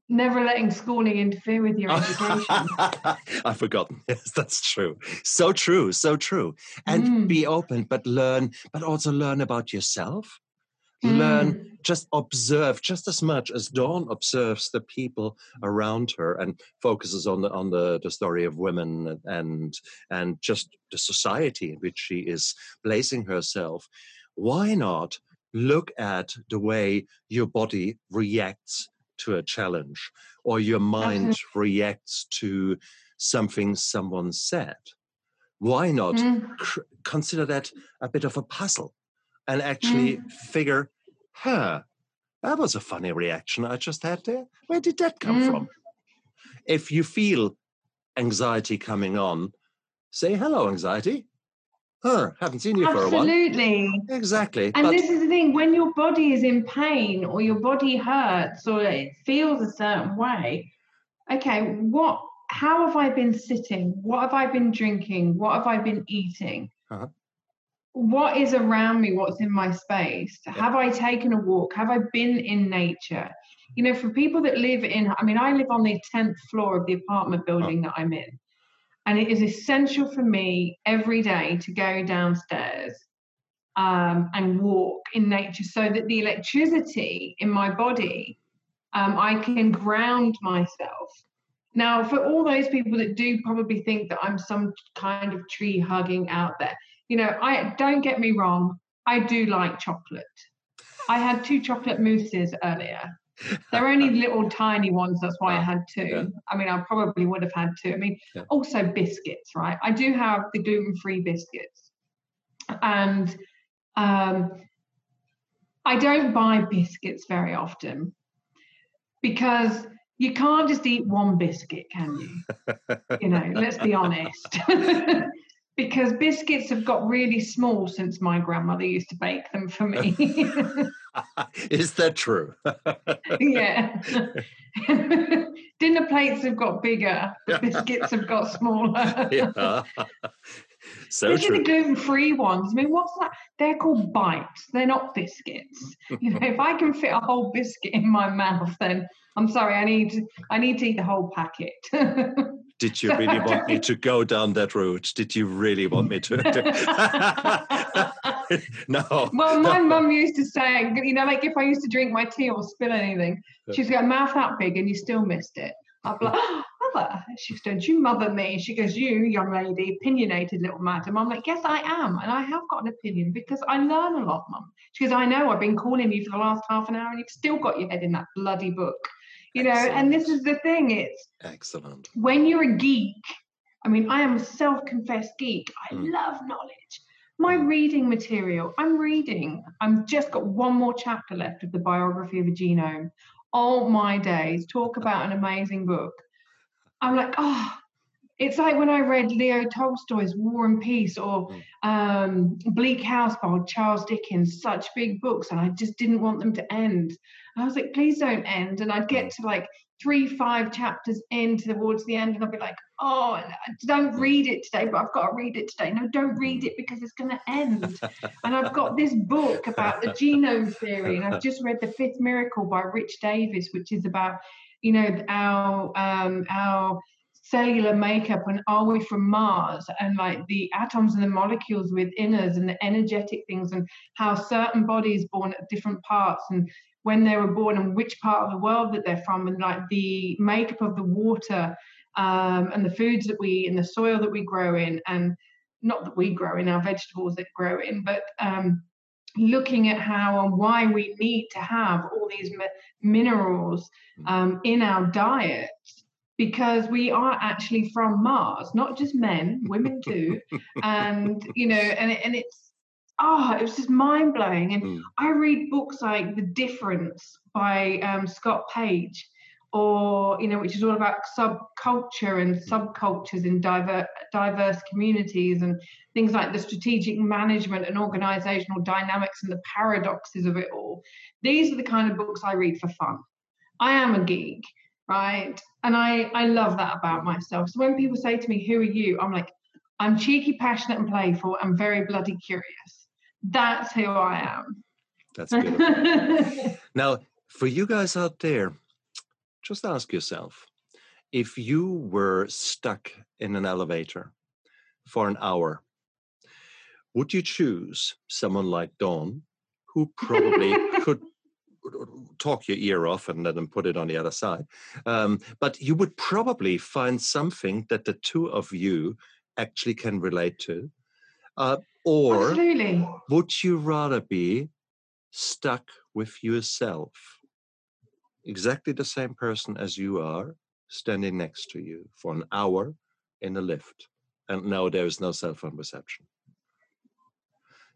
Never letting schooling interfere with your education. I've forgotten. Yes, that's true. So true. So true. And mm. be open, but learn, but also learn about yourself. Mm. Learn, just observe just as much as Dawn observes the people around her and focuses on the on the, the story of women and and just the society in which she is placing herself. Why not look at the way your body reacts to a challenge or your mind mm-hmm. reacts to something someone said why not mm. cr- consider that a bit of a puzzle and actually mm. figure huh that was a funny reaction i just had there where did that come mm. from if you feel anxiety coming on say hello anxiety huh, haven't seen you Absolutely. for a while. Absolutely. Exactly. And but, this is the thing when your body is in pain or your body hurts or it feels a certain way, okay, what, how have I been sitting? What have I been drinking? What have I been eating? Uh-huh. What is around me? What's in my space? Yeah. Have I taken a walk? Have I been in nature? You know, for people that live in, I mean, I live on the 10th floor of the apartment building that I'm in. And it is essential for me every day to go downstairs um, and walk in nature so that the electricity in my body, um, I can ground myself. Now, for all those people that do probably think that I'm some kind of tree hugging out there, you know, I don't get me wrong, I do like chocolate. I had two chocolate mousses earlier. They're only little tiny ones. That's why I had two. Yeah. I mean, I probably would have had two. I mean, yeah. also biscuits, right? I do have the gluten free biscuits. And um, I don't buy biscuits very often because you can't just eat one biscuit, can you? you know, let's be honest. because biscuits have got really small since my grandmother used to bake them for me. Is that true? yeah. Dinner plates have got bigger, biscuits have got smaller. yeah. So Especially the gluten-free ones. I mean, what's that? They're called bites. They're not biscuits. You know, if I can fit a whole biscuit in my mouth, then I'm sorry. I need I need to eat the whole packet. Did you really want me to go down that route? Did you really want me to? no. Well, my no. mum used to say, you know, like if I used to drink my tea or spill anything, she's got a mouth that big and you still missed it. I'd be like, oh, mother. She goes, don't you mother me? She goes, you, young lady, opinionated little madam. I'm like, yes, I am. And I have got an opinion because I learn a lot, mum. She goes, I know, I've been calling you for the last half an hour and you've still got your head in that bloody book you know Excellent. and this is the thing it's Excellent. When you're a geek, I mean, I am a self-confessed geek. I mm. love knowledge. My mm. reading material, I'm reading. I've just got one more chapter left of the biography of a genome. All my days, talk about an amazing book. I'm like, oh, it's like when I read Leo Tolstoy's War and Peace or Mm. um, Bleak House by Charles Dickens, such big books, and I just didn't want them to end. And I was like, please don't end. And I'd get to like three, five chapters in towards the end, and I'd be like, oh, don't read it today, but I've got to read it today. No, don't read it because it's going to end. and I've got this book about the genome theory, and I've just read The Fifth Miracle by Rich Davis, which is about, you know, our um, our cellular makeup and are we from Mars? And like the atoms and the molecules within us and the energetic things and how certain bodies born at different parts and when they were born and which part of the world that they're from and like the makeup of the water um, and the foods that we eat and the soil that we grow in and not that we grow in our vegetables that grow in but um, looking at how and why we need to have all these mi- minerals um, in our diet because we are actually from Mars, not just men, women too. and, you know, and, it, and it's, oh, it was just mind blowing. And Mm. I read books like The Difference by um, Scott Page, or, you know, which is all about subculture and subcultures in diver- diverse communities and things like the strategic management and organizational dynamics and the paradoxes of it all. These are the kind of books I read for fun. I am a geek, right? And I, I love that about myself. So when people say to me, Who are you? I'm like, I'm cheeky, passionate, and playful, and very bloody curious. That's who I am. That's good. now, for you guys out there, just ask yourself if you were stuck in an elevator for an hour, would you choose someone like Dawn, who probably could talk your ear off and then put it on the other side? Um, but you would probably find something that the two of you actually can relate to. Uh, or Absolutely. would you rather be stuck with yourself? Exactly the same person as you are, standing next to you for an hour in a lift. And no, there is no cell phone reception.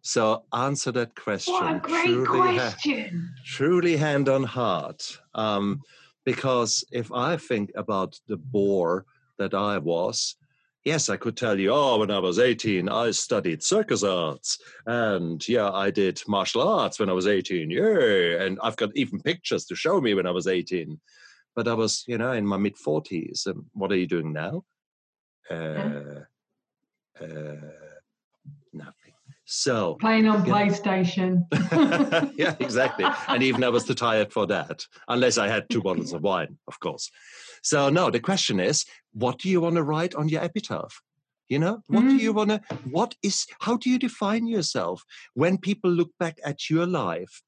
So answer that question. What a great truly, ha- question. truly hand on heart. Um, because if I think about the bore that I was, yes, I could tell you, oh, when I was 18, I studied circus arts. And yeah, I did martial arts when I was 18. Yay. And I've got even pictures to show me when I was 18. But I was, you know, in my mid 40s. And what are you doing now? Uh, uh, nothing. So, Playing on PlayStation. yeah, exactly. And even I was too tired for that, unless I had two bottles of wine, of course. So, no, the question is what do you want to write on your epitaph? You know, what do you mm. want to, what is, how do you define yourself when people look back at your life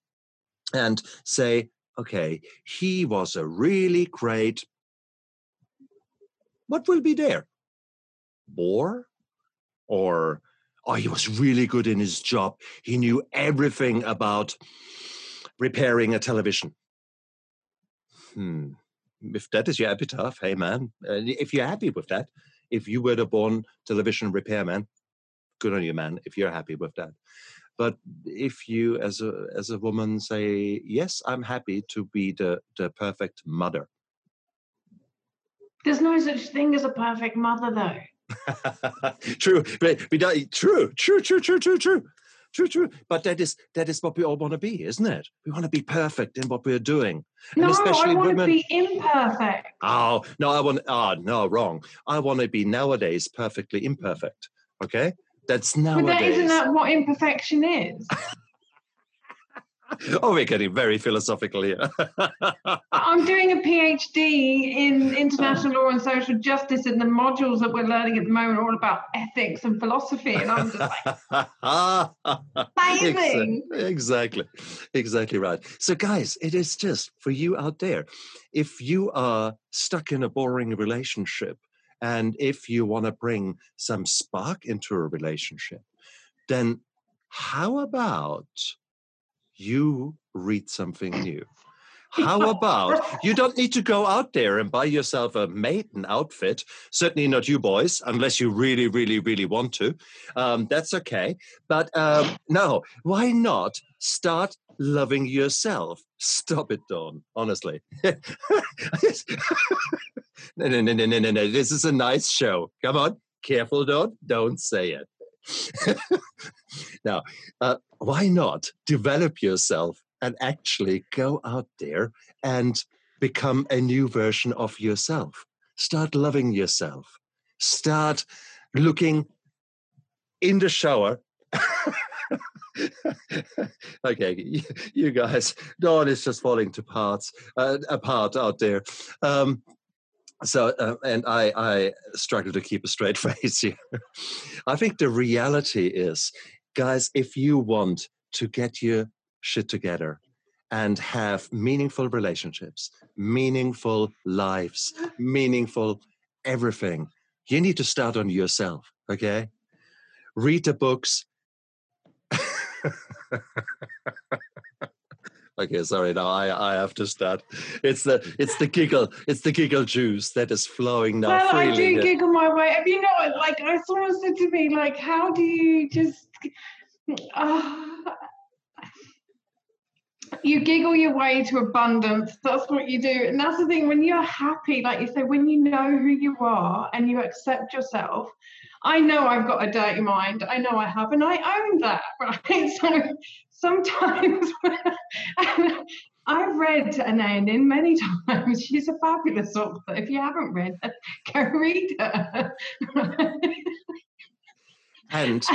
and say, okay, he was a really great, what will be there? Bore? Or, oh, he was really good in his job. He knew everything about repairing a television. Hmm. If that is your epitaph, hey man, if you're happy with that, if you were the born television repairman, good on you, man. If you're happy with that, but if you, as a as a woman, say yes, I'm happy to be the the perfect mother. There's no such thing as a perfect mother, though. true, but, but true, true, true, true, true, true, true, true. But that is that is what we all want to be, isn't it? We want to be perfect in what we're doing, and No, especially I want women. to be imperfect. Oh no, I want. Oh no, wrong. I want to be nowadays perfectly imperfect. Okay, that's nowadays. But that, isn't that what imperfection is? oh, we're getting very philosophical here. I'm doing a PhD in international law and social justice, and the modules that we're learning at the moment are all about ethics and philosophy. And I'm just like, amazing. Exactly. Exactly right. So, guys, it is just for you out there. If you are stuck in a boring relationship and if you want to bring some spark into a relationship, then how about you read something new? How about you don't need to go out there and buy yourself a maiden outfit? Certainly not you boys, unless you really, really, really want to. Um, that's okay. But um, no, why not start loving yourself? Stop it, Dawn. Honestly, no, no, no, no, no, no, no. This is a nice show. Come on, careful, don't don't say it. now, uh, why not develop yourself and actually go out there and become a new version of yourself? Start loving yourself. Start looking in the shower. okay, you guys, Dawn is just falling to parts uh, apart out there. Um, so, uh, and I, I struggle to keep a straight face here. I think the reality is, guys, if you want to get your shit together and have meaningful relationships, meaningful lives, meaningful everything, you need to start on yourself, okay? Read the books. okay, sorry. Now I, I have to start. It's the it's the giggle. It's the giggle juice that is flowing now. Well, I do giggle my way. Have you know, like someone said to me, like, how do you just? Uh, you giggle your way to abundance. That's what you do. And that's the thing, when you're happy, like you say, when you know who you are and you accept yourself, I know I've got a dirty mind. I know I have, and I own that, right? So sometimes I've read Anais Nin many times. She's a fabulous author. If you haven't read her, go read her. and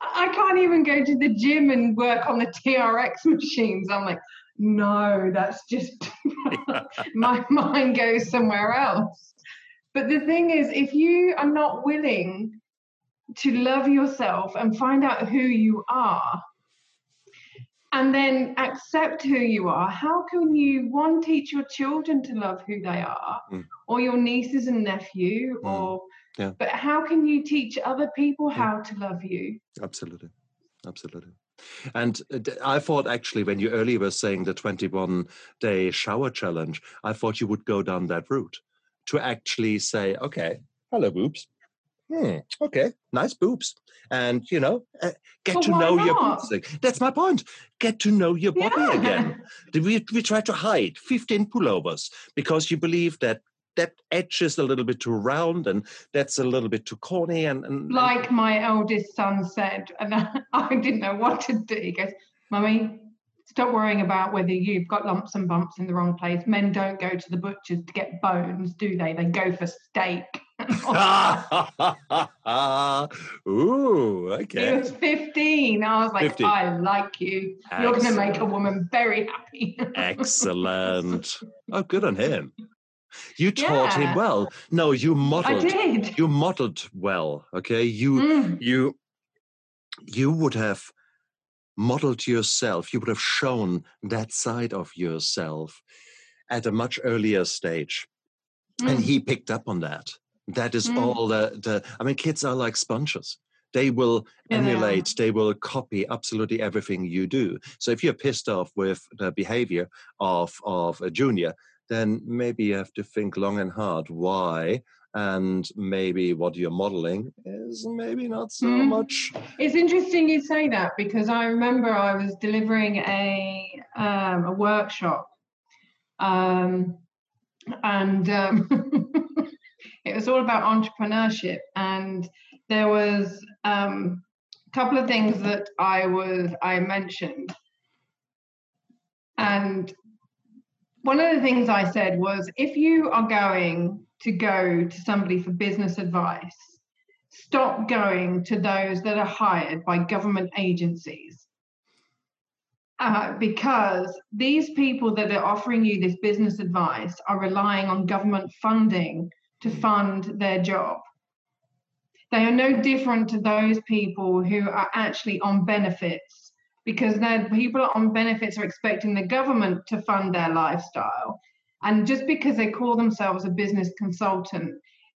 I can't even go to the gym and work on the TRX machines. I'm like, no, that's just my mind goes somewhere else. But the thing is, if you are not willing to love yourself and find out who you are, and then accept who you are, how can you, one, teach your children to love who they are, mm. or your nieces and nephew, mm. or yeah. But how can you teach other people how to love you? Absolutely. Absolutely. And uh, I thought actually, when you earlier were saying the 21 day shower challenge, I thought you would go down that route to actually say, okay, hello, boobs. Hmm, okay, nice boobs. And, you know, uh, get well, to know not? your boobs. That's my point. Get to know your body yeah. again. We, we try to hide 15 pullovers because you believe that that edge is a little bit too round and that's a little bit too corny and, and like my eldest son said and i didn't know what to do he goes mummy stop worrying about whether you've got lumps and bumps in the wrong place men don't go to the butchers to get bones do they they go for steak Ooh, okay. He was 15. I was like, 15. I like you. Excellent. You're going to make a woman very happy. Excellent. Oh, good on him. You taught yeah. him well. No, you modeled. I did. You modeled well. Okay, you mm. you you would have modeled yourself. You would have shown that side of yourself at a much earlier stage, mm. and he picked up on that. That is mm. all the the. I mean, kids are like sponges they will emulate they will copy absolutely everything you do so if you're pissed off with the behavior of of a junior then maybe you have to think long and hard why and maybe what you're modeling is maybe not so mm. much it's interesting you say that because i remember i was delivering a um, a workshop um, and um, it was all about entrepreneurship and there was um, a couple of things that i was i mentioned and one of the things I said was if you are going to go to somebody for business advice, stop going to those that are hired by government agencies. Uh, because these people that are offering you this business advice are relying on government funding to fund their job. They are no different to those people who are actually on benefits because then people on benefits are expecting the government to fund their lifestyle. And just because they call themselves a business consultant,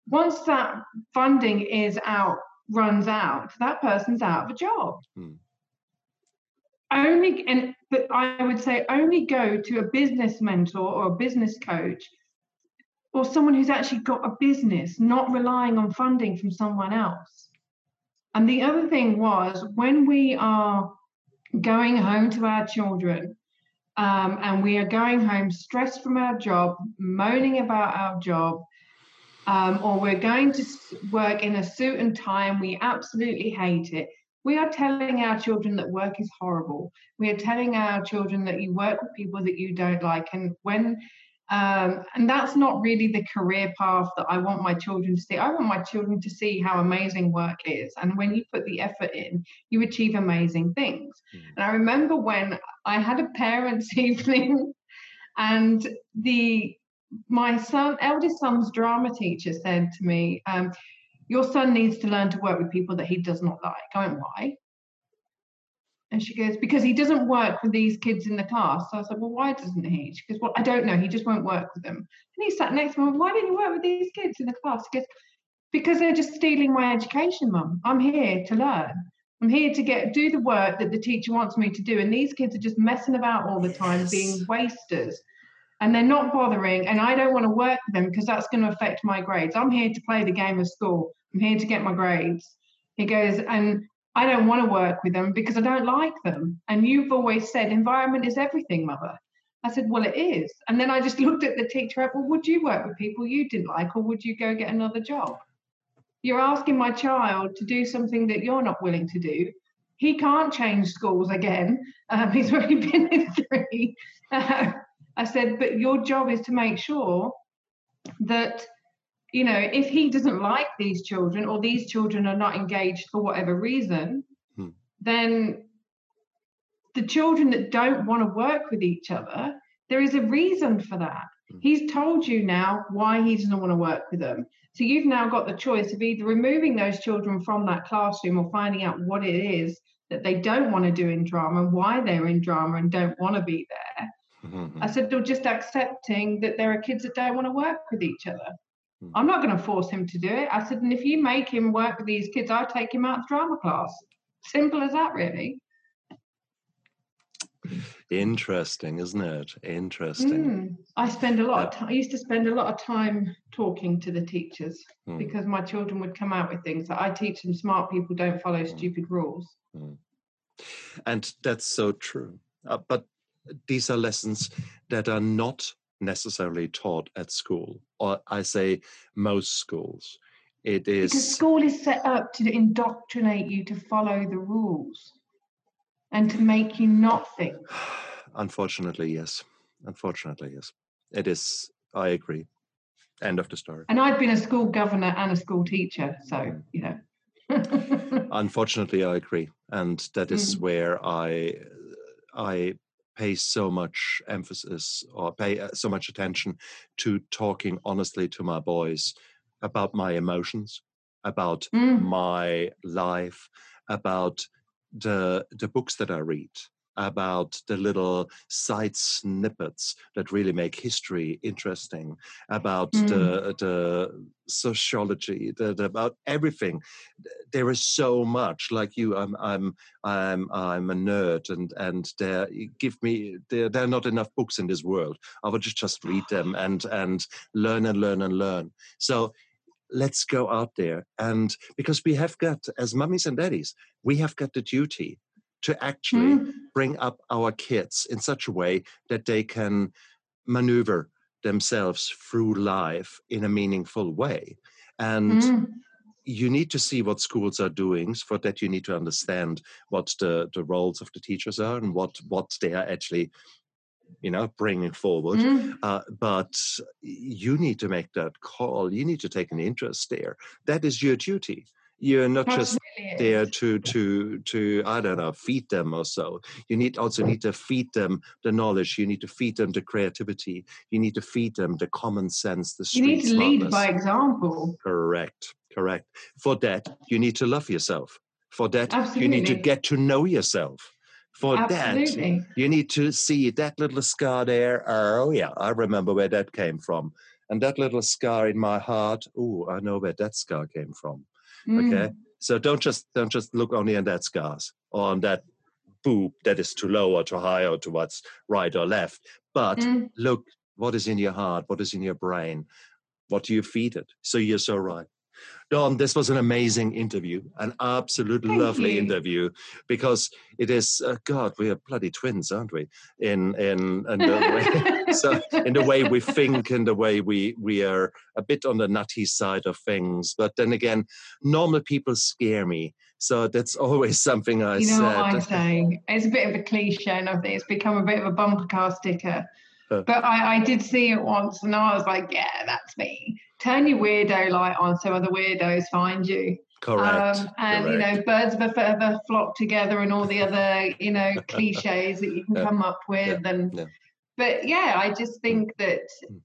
once that funding is out, runs out, that person's out of a job. Hmm. Only and but I would say only go to a business mentor or a business coach or someone who's actually got a business, not relying on funding from someone else. And the other thing was when we are going home to our children um, and we are going home stressed from our job, moaning about our job, um, or we're going to work in a suit and tie and we absolutely hate it. We are telling our children that work is horrible. We are telling our children that you work with people that you don't like. And when um, and that's not really the career path that I want my children to see. I want my children to see how amazing work is. And when you put the effort in, you achieve amazing things. Mm. And I remember when I had a parents' evening and the my son, eldest son's drama teacher said to me, um, your son needs to learn to work with people that he does not like. I went, why? And she goes, because he doesn't work with these kids in the class. So I said, well, why doesn't he? She goes, well, I don't know. He just won't work with them. And he sat next to me, why didn't you work with these kids in the class? He goes, because they're just stealing my education, mum. I'm here to learn. I'm here to get do the work that the teacher wants me to do. And these kids are just messing about all the time, being wasters. And they're not bothering. And I don't want to work with them because that's going to affect my grades. I'm here to play the game of school. I'm here to get my grades. He goes, and I don't want to work with them because I don't like them. And you've always said environment is everything, mother. I said, well, it is. And then I just looked at the teacher, well, would you work with people you didn't like or would you go get another job? You're asking my child to do something that you're not willing to do. He can't change schools again. Um, he's already been in three. Uh, I said, but your job is to make sure that you know, if he doesn't like these children or these children are not engaged for whatever reason, hmm. then the children that don't want to work with each other, there is a reason for that. Hmm. He's told you now why he doesn't want to work with them. So you've now got the choice of either removing those children from that classroom or finding out what it is that they don't want to do in drama, why they're in drama and don't want to be there. Mm-hmm. I said, they're just accepting that there are kids that don't want to work with each other. Hmm. I'm not going to force him to do it. I said, and if you make him work with these kids, I'll take him out of drama class. Simple as that, really. Interesting, isn't it? Interesting. Mm. I spend a lot. Of time, I used to spend a lot of time talking to the teachers mm. because my children would come out with things that I teach them. Smart people don't follow mm. stupid rules. Hmm. And that's so true. Uh, but these are lessons that are not necessarily taught at school, or I say most schools. It is because school is set up to indoctrinate you to follow the rules and to make you not think. Unfortunately, yes. Unfortunately, yes. It is. I agree. End of the story. And I've been a school governor and a school teacher, so mm. you know. Unfortunately, I agree, and that is mm. where I I pay so much emphasis or pay uh, so much attention to talking honestly to my boys about my emotions, about mm. my life, about the the books that I read, about the little side snippets that really make history interesting, about mm. the the sociology, the, the, about everything. There is so much. Like you, I'm I'm I'm I'm a nerd, and and there give me there there are not enough books in this world. I would just just read them and and learn and learn and learn. So let's go out there and because we have got as mummies and daddies we have got the duty to actually mm. bring up our kids in such a way that they can maneuver themselves through life in a meaningful way. And mm. you need to see what schools are doing. For that, you need to understand what the, the roles of the teachers are and what, what they are actually you know bringing forward mm. uh, but you need to make that call you need to take an interest there that is your duty you're not just there to to to i don't know feed them or so. You need also need to feed them the knowledge. You need to feed them the creativity. You need to feed them the common sense the you need to smartness. lead by example. Correct correct. For that you need to love yourself. For that Absolutely. you need to get to know yourself. For Absolutely. that you need to see that little scar there. Oh yeah i remember where that came from. And that little scar in my heart oh i know where that scar came from Mm. Okay. So don't just don't just look only on that scars or on that boob that is too low or too high or to what's right or left. But mm. look what is in your heart, what is in your brain, what do you feed it? So you're so right. Dawn, this was an amazing interview, an absolute Thank lovely you. interview because it is uh, God, we are bloody twins, aren't we? In in, in the way, so in the way we think and the way we we are a bit on the nutty side of things. But then again, normal people scare me, so that's always something I you know said. what I say? It's a bit of a cliche, and I think it's become a bit of a bumper car sticker. Uh. But I, I did see it once, and I was like, "Yeah, that's me." Turn your weirdo light on, so other weirdos find you. correct. Um, and you know, birds of a feather flock together, and all the other you know cliches that you can Yeah, come up with. And yeah. but yeah, I just think that Mm.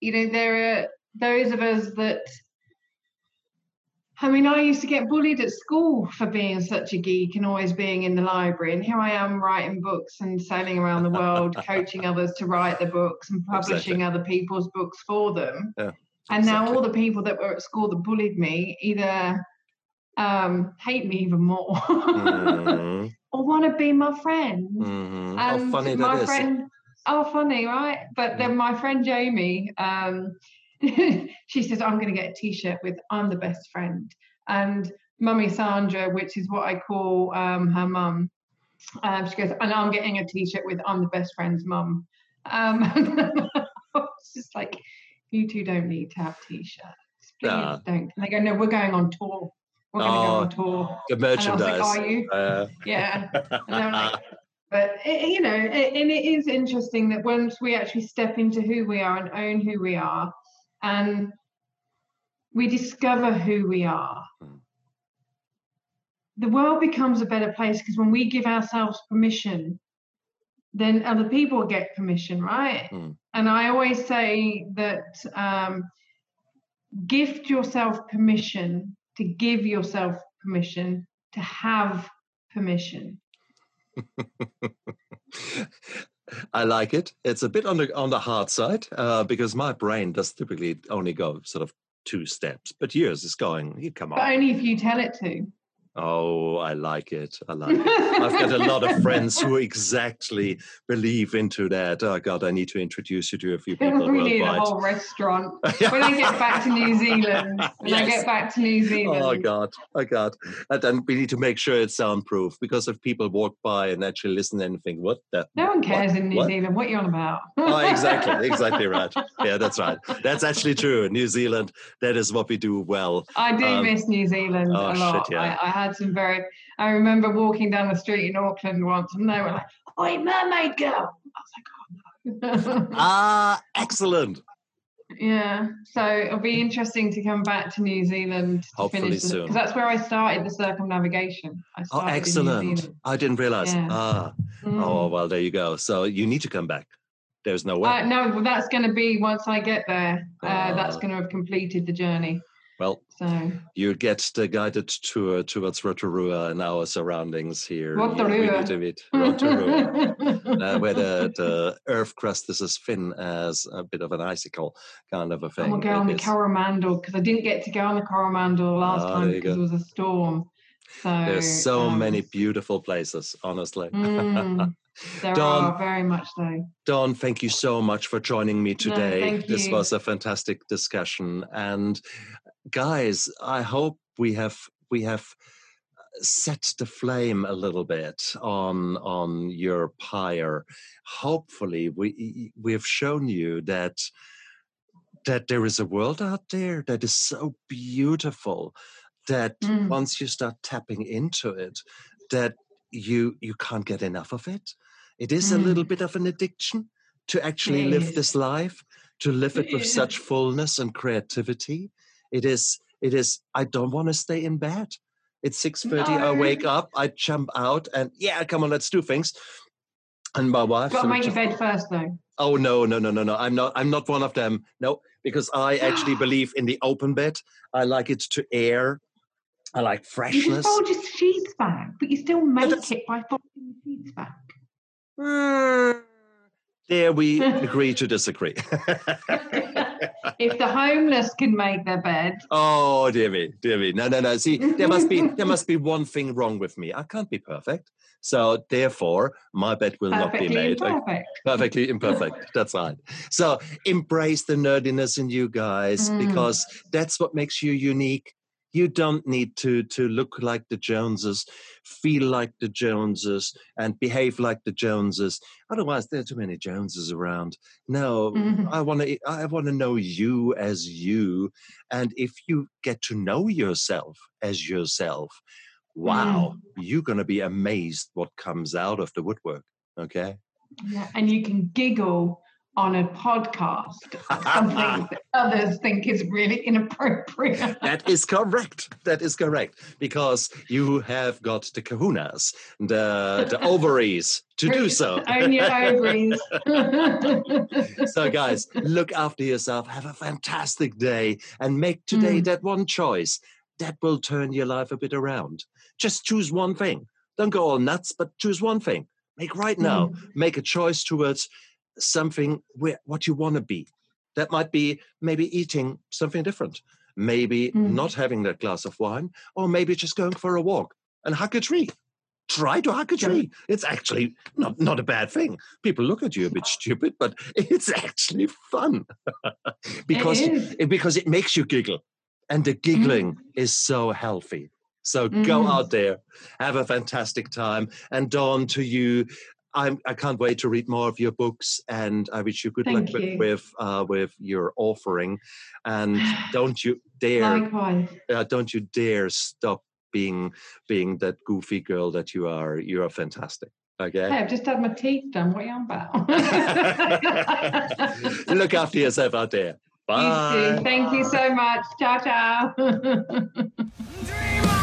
you know there are those of us that. I mean, I used to get bullied at school for being such a geek and always being in the library. And here I am writing books and sailing around the world, coaching others to write the books and publishing other people's books for them. And now all the people that were at school that bullied me either um, hate me even more Mhm, or want to be my friend. mhm. How And funny my that is. friend, oh, funny, right? But then my friend Jamie, um, she says, I'm going to get a t shirt with I'm the best friend. And Mummy Sandra, which is what I call um, her mum, um, she goes, and I'm getting a t shirt with I'm the best friend's mum. Um, it's just like, you two don't need to have t shirts. Please Nah. don't. And they go, no, we're going on tour. We're going to go Oh, on tour. The And I was merchandise. like, are you? Uh, Yeah. Like, but it, you know, it, and it is interesting that once we actually step into who we are and own who we are, and we discover who we are, Mm. the world becomes a better place because when we give ourselves permission, then other people get permission, right? Mm. And I always say that um, gift yourself permission to give yourself permission to have permission. I like it. It's a bit on the on the hard side uh, because my brain does typically only go sort of two steps, but yours is going. You come on. But on. only if you tell it to. Oh, I like it. I like it. I've got a lot of friends who exactly believe into that. Oh God, I need to introduce you to a few people we need a whole restaurant. When I get back to New Zealand, when I get back to New Zealand, Oh God, oh God. And then we need to make sure it's soundproof because if people walk by and actually listen and think, what the no one what? cares in New What? Zealand. What are you on about? Oh, exactly, exactly right. Yeah, that's right. That's actually true. New Zealand, that is what we do well. I do Um, miss New Zealand oh, a shit, lot. yeah. I, I had some very. I remember walking down the street in Auckland once, and they were like, "Oi, mermaid girl!" I was like, "Oh no." Ah, excellent. yeah, so it'll be interesting to come back to New Zealand to Hopefully finish soon. because that's where I started the circumnavigation. I Oh, started in New excellent. I didn't realize. Yeah. Ah, Mm. oh, well, there you go. So you need to come back. There's no way. Uh, no, well, that's going to be once I get there. Uh, that's Ah. going to have completed the journey. Well, So you get the guided tour towards Rotorua and our surroundings here. You- We Rotorua. need to meet Rotorua. uh, where the, the earth crust is as thin as a bit of an icicle kind of a I'm thing. gonna go on the Coromandel because I didn't get to go on the Coromandel last Ah, time because go. there was a storm. So There's so um, many beautiful places, honestly. mm, there are very much so. Dawn, thank you so much for joining me today. thank This was a fantastic discussion. And guys, I hope we have we have set the flame a little bit on on your pyre. Hopefully, we we have shown you that that there is a world out there that is so beautiful that Mm. once you start tapping into it, that you you can't get enough of it. It is a little Mm. bit of an addiction to actually live this life, to live it with It such fullness and creativity. It is it is I don't want to stay in bed. It's 6:30, I wake up, I jump out and yeah, come on, let's do things. And my wife Got to make your bed first, though. Oh no, no, no, no, no. I'm not I'm not one of them. No, because I actually believe in the open bed. I like it to air. I like freshness. You just fold your sheets back, but you still make it by folding your sheets back. Mm, There we agree to disagree. if the homeless can make their bed. Oh dear me, dear me. No, no, no. See, there must be there must be one thing wrong with me. I can't be perfect. So therefore, my bed will Perfectly not be made. Imperfect. Perfectly imperfect. That's right. So embrace the nerdiness in you guys Mm. because that's what makes you unique. You don't need to to look like the Joneses, feel like the Joneses, and behave like the Joneses. Otherwise, there are too many Joneses around. No, Mhm. I want to. I want to know you as you, and if you get to know yourself as yourself, wow, you're going to be amazed what comes out of the woodwork. Okay. Yeah, and you can giggle on a podcast, something that others think is really inappropriate. That is correct. That is correct because you have got the kahunas, the the ovaries to do so. Own your ovaries. so, guys, look after yourself. Have a fantastic day, and make today Mm. that one choice that will turn your life a bit around. Just choose one thing. Don't go all nuts, but choose one thing. Make right now. Make a choice towards something where what you want to be. That might be maybe eating something different, maybe Mm. not having that glass of wine, or maybe just going for a walk and hug a tree. Try to hug a Yeah. tree. It's actually not, not a bad thing. People look at you a bit stupid, but it's actually fun because it because it makes you giggle, and the giggling is so healthy. So go Mhm. out there, have a fantastic time, and Dawn, to you, I'm, I can't wait to read more of your books, and I wish you good luck Thank with you. with, uh, with your offering, and don't you dare, Likewise. uh, don't you dare stop being being that goofy girl that you are. You are fantastic. Okay. Hey, I've just had my teeth done. What are you on about? Look after yourself out there. Bye. You too. Thank you so much. Ciao, ciao.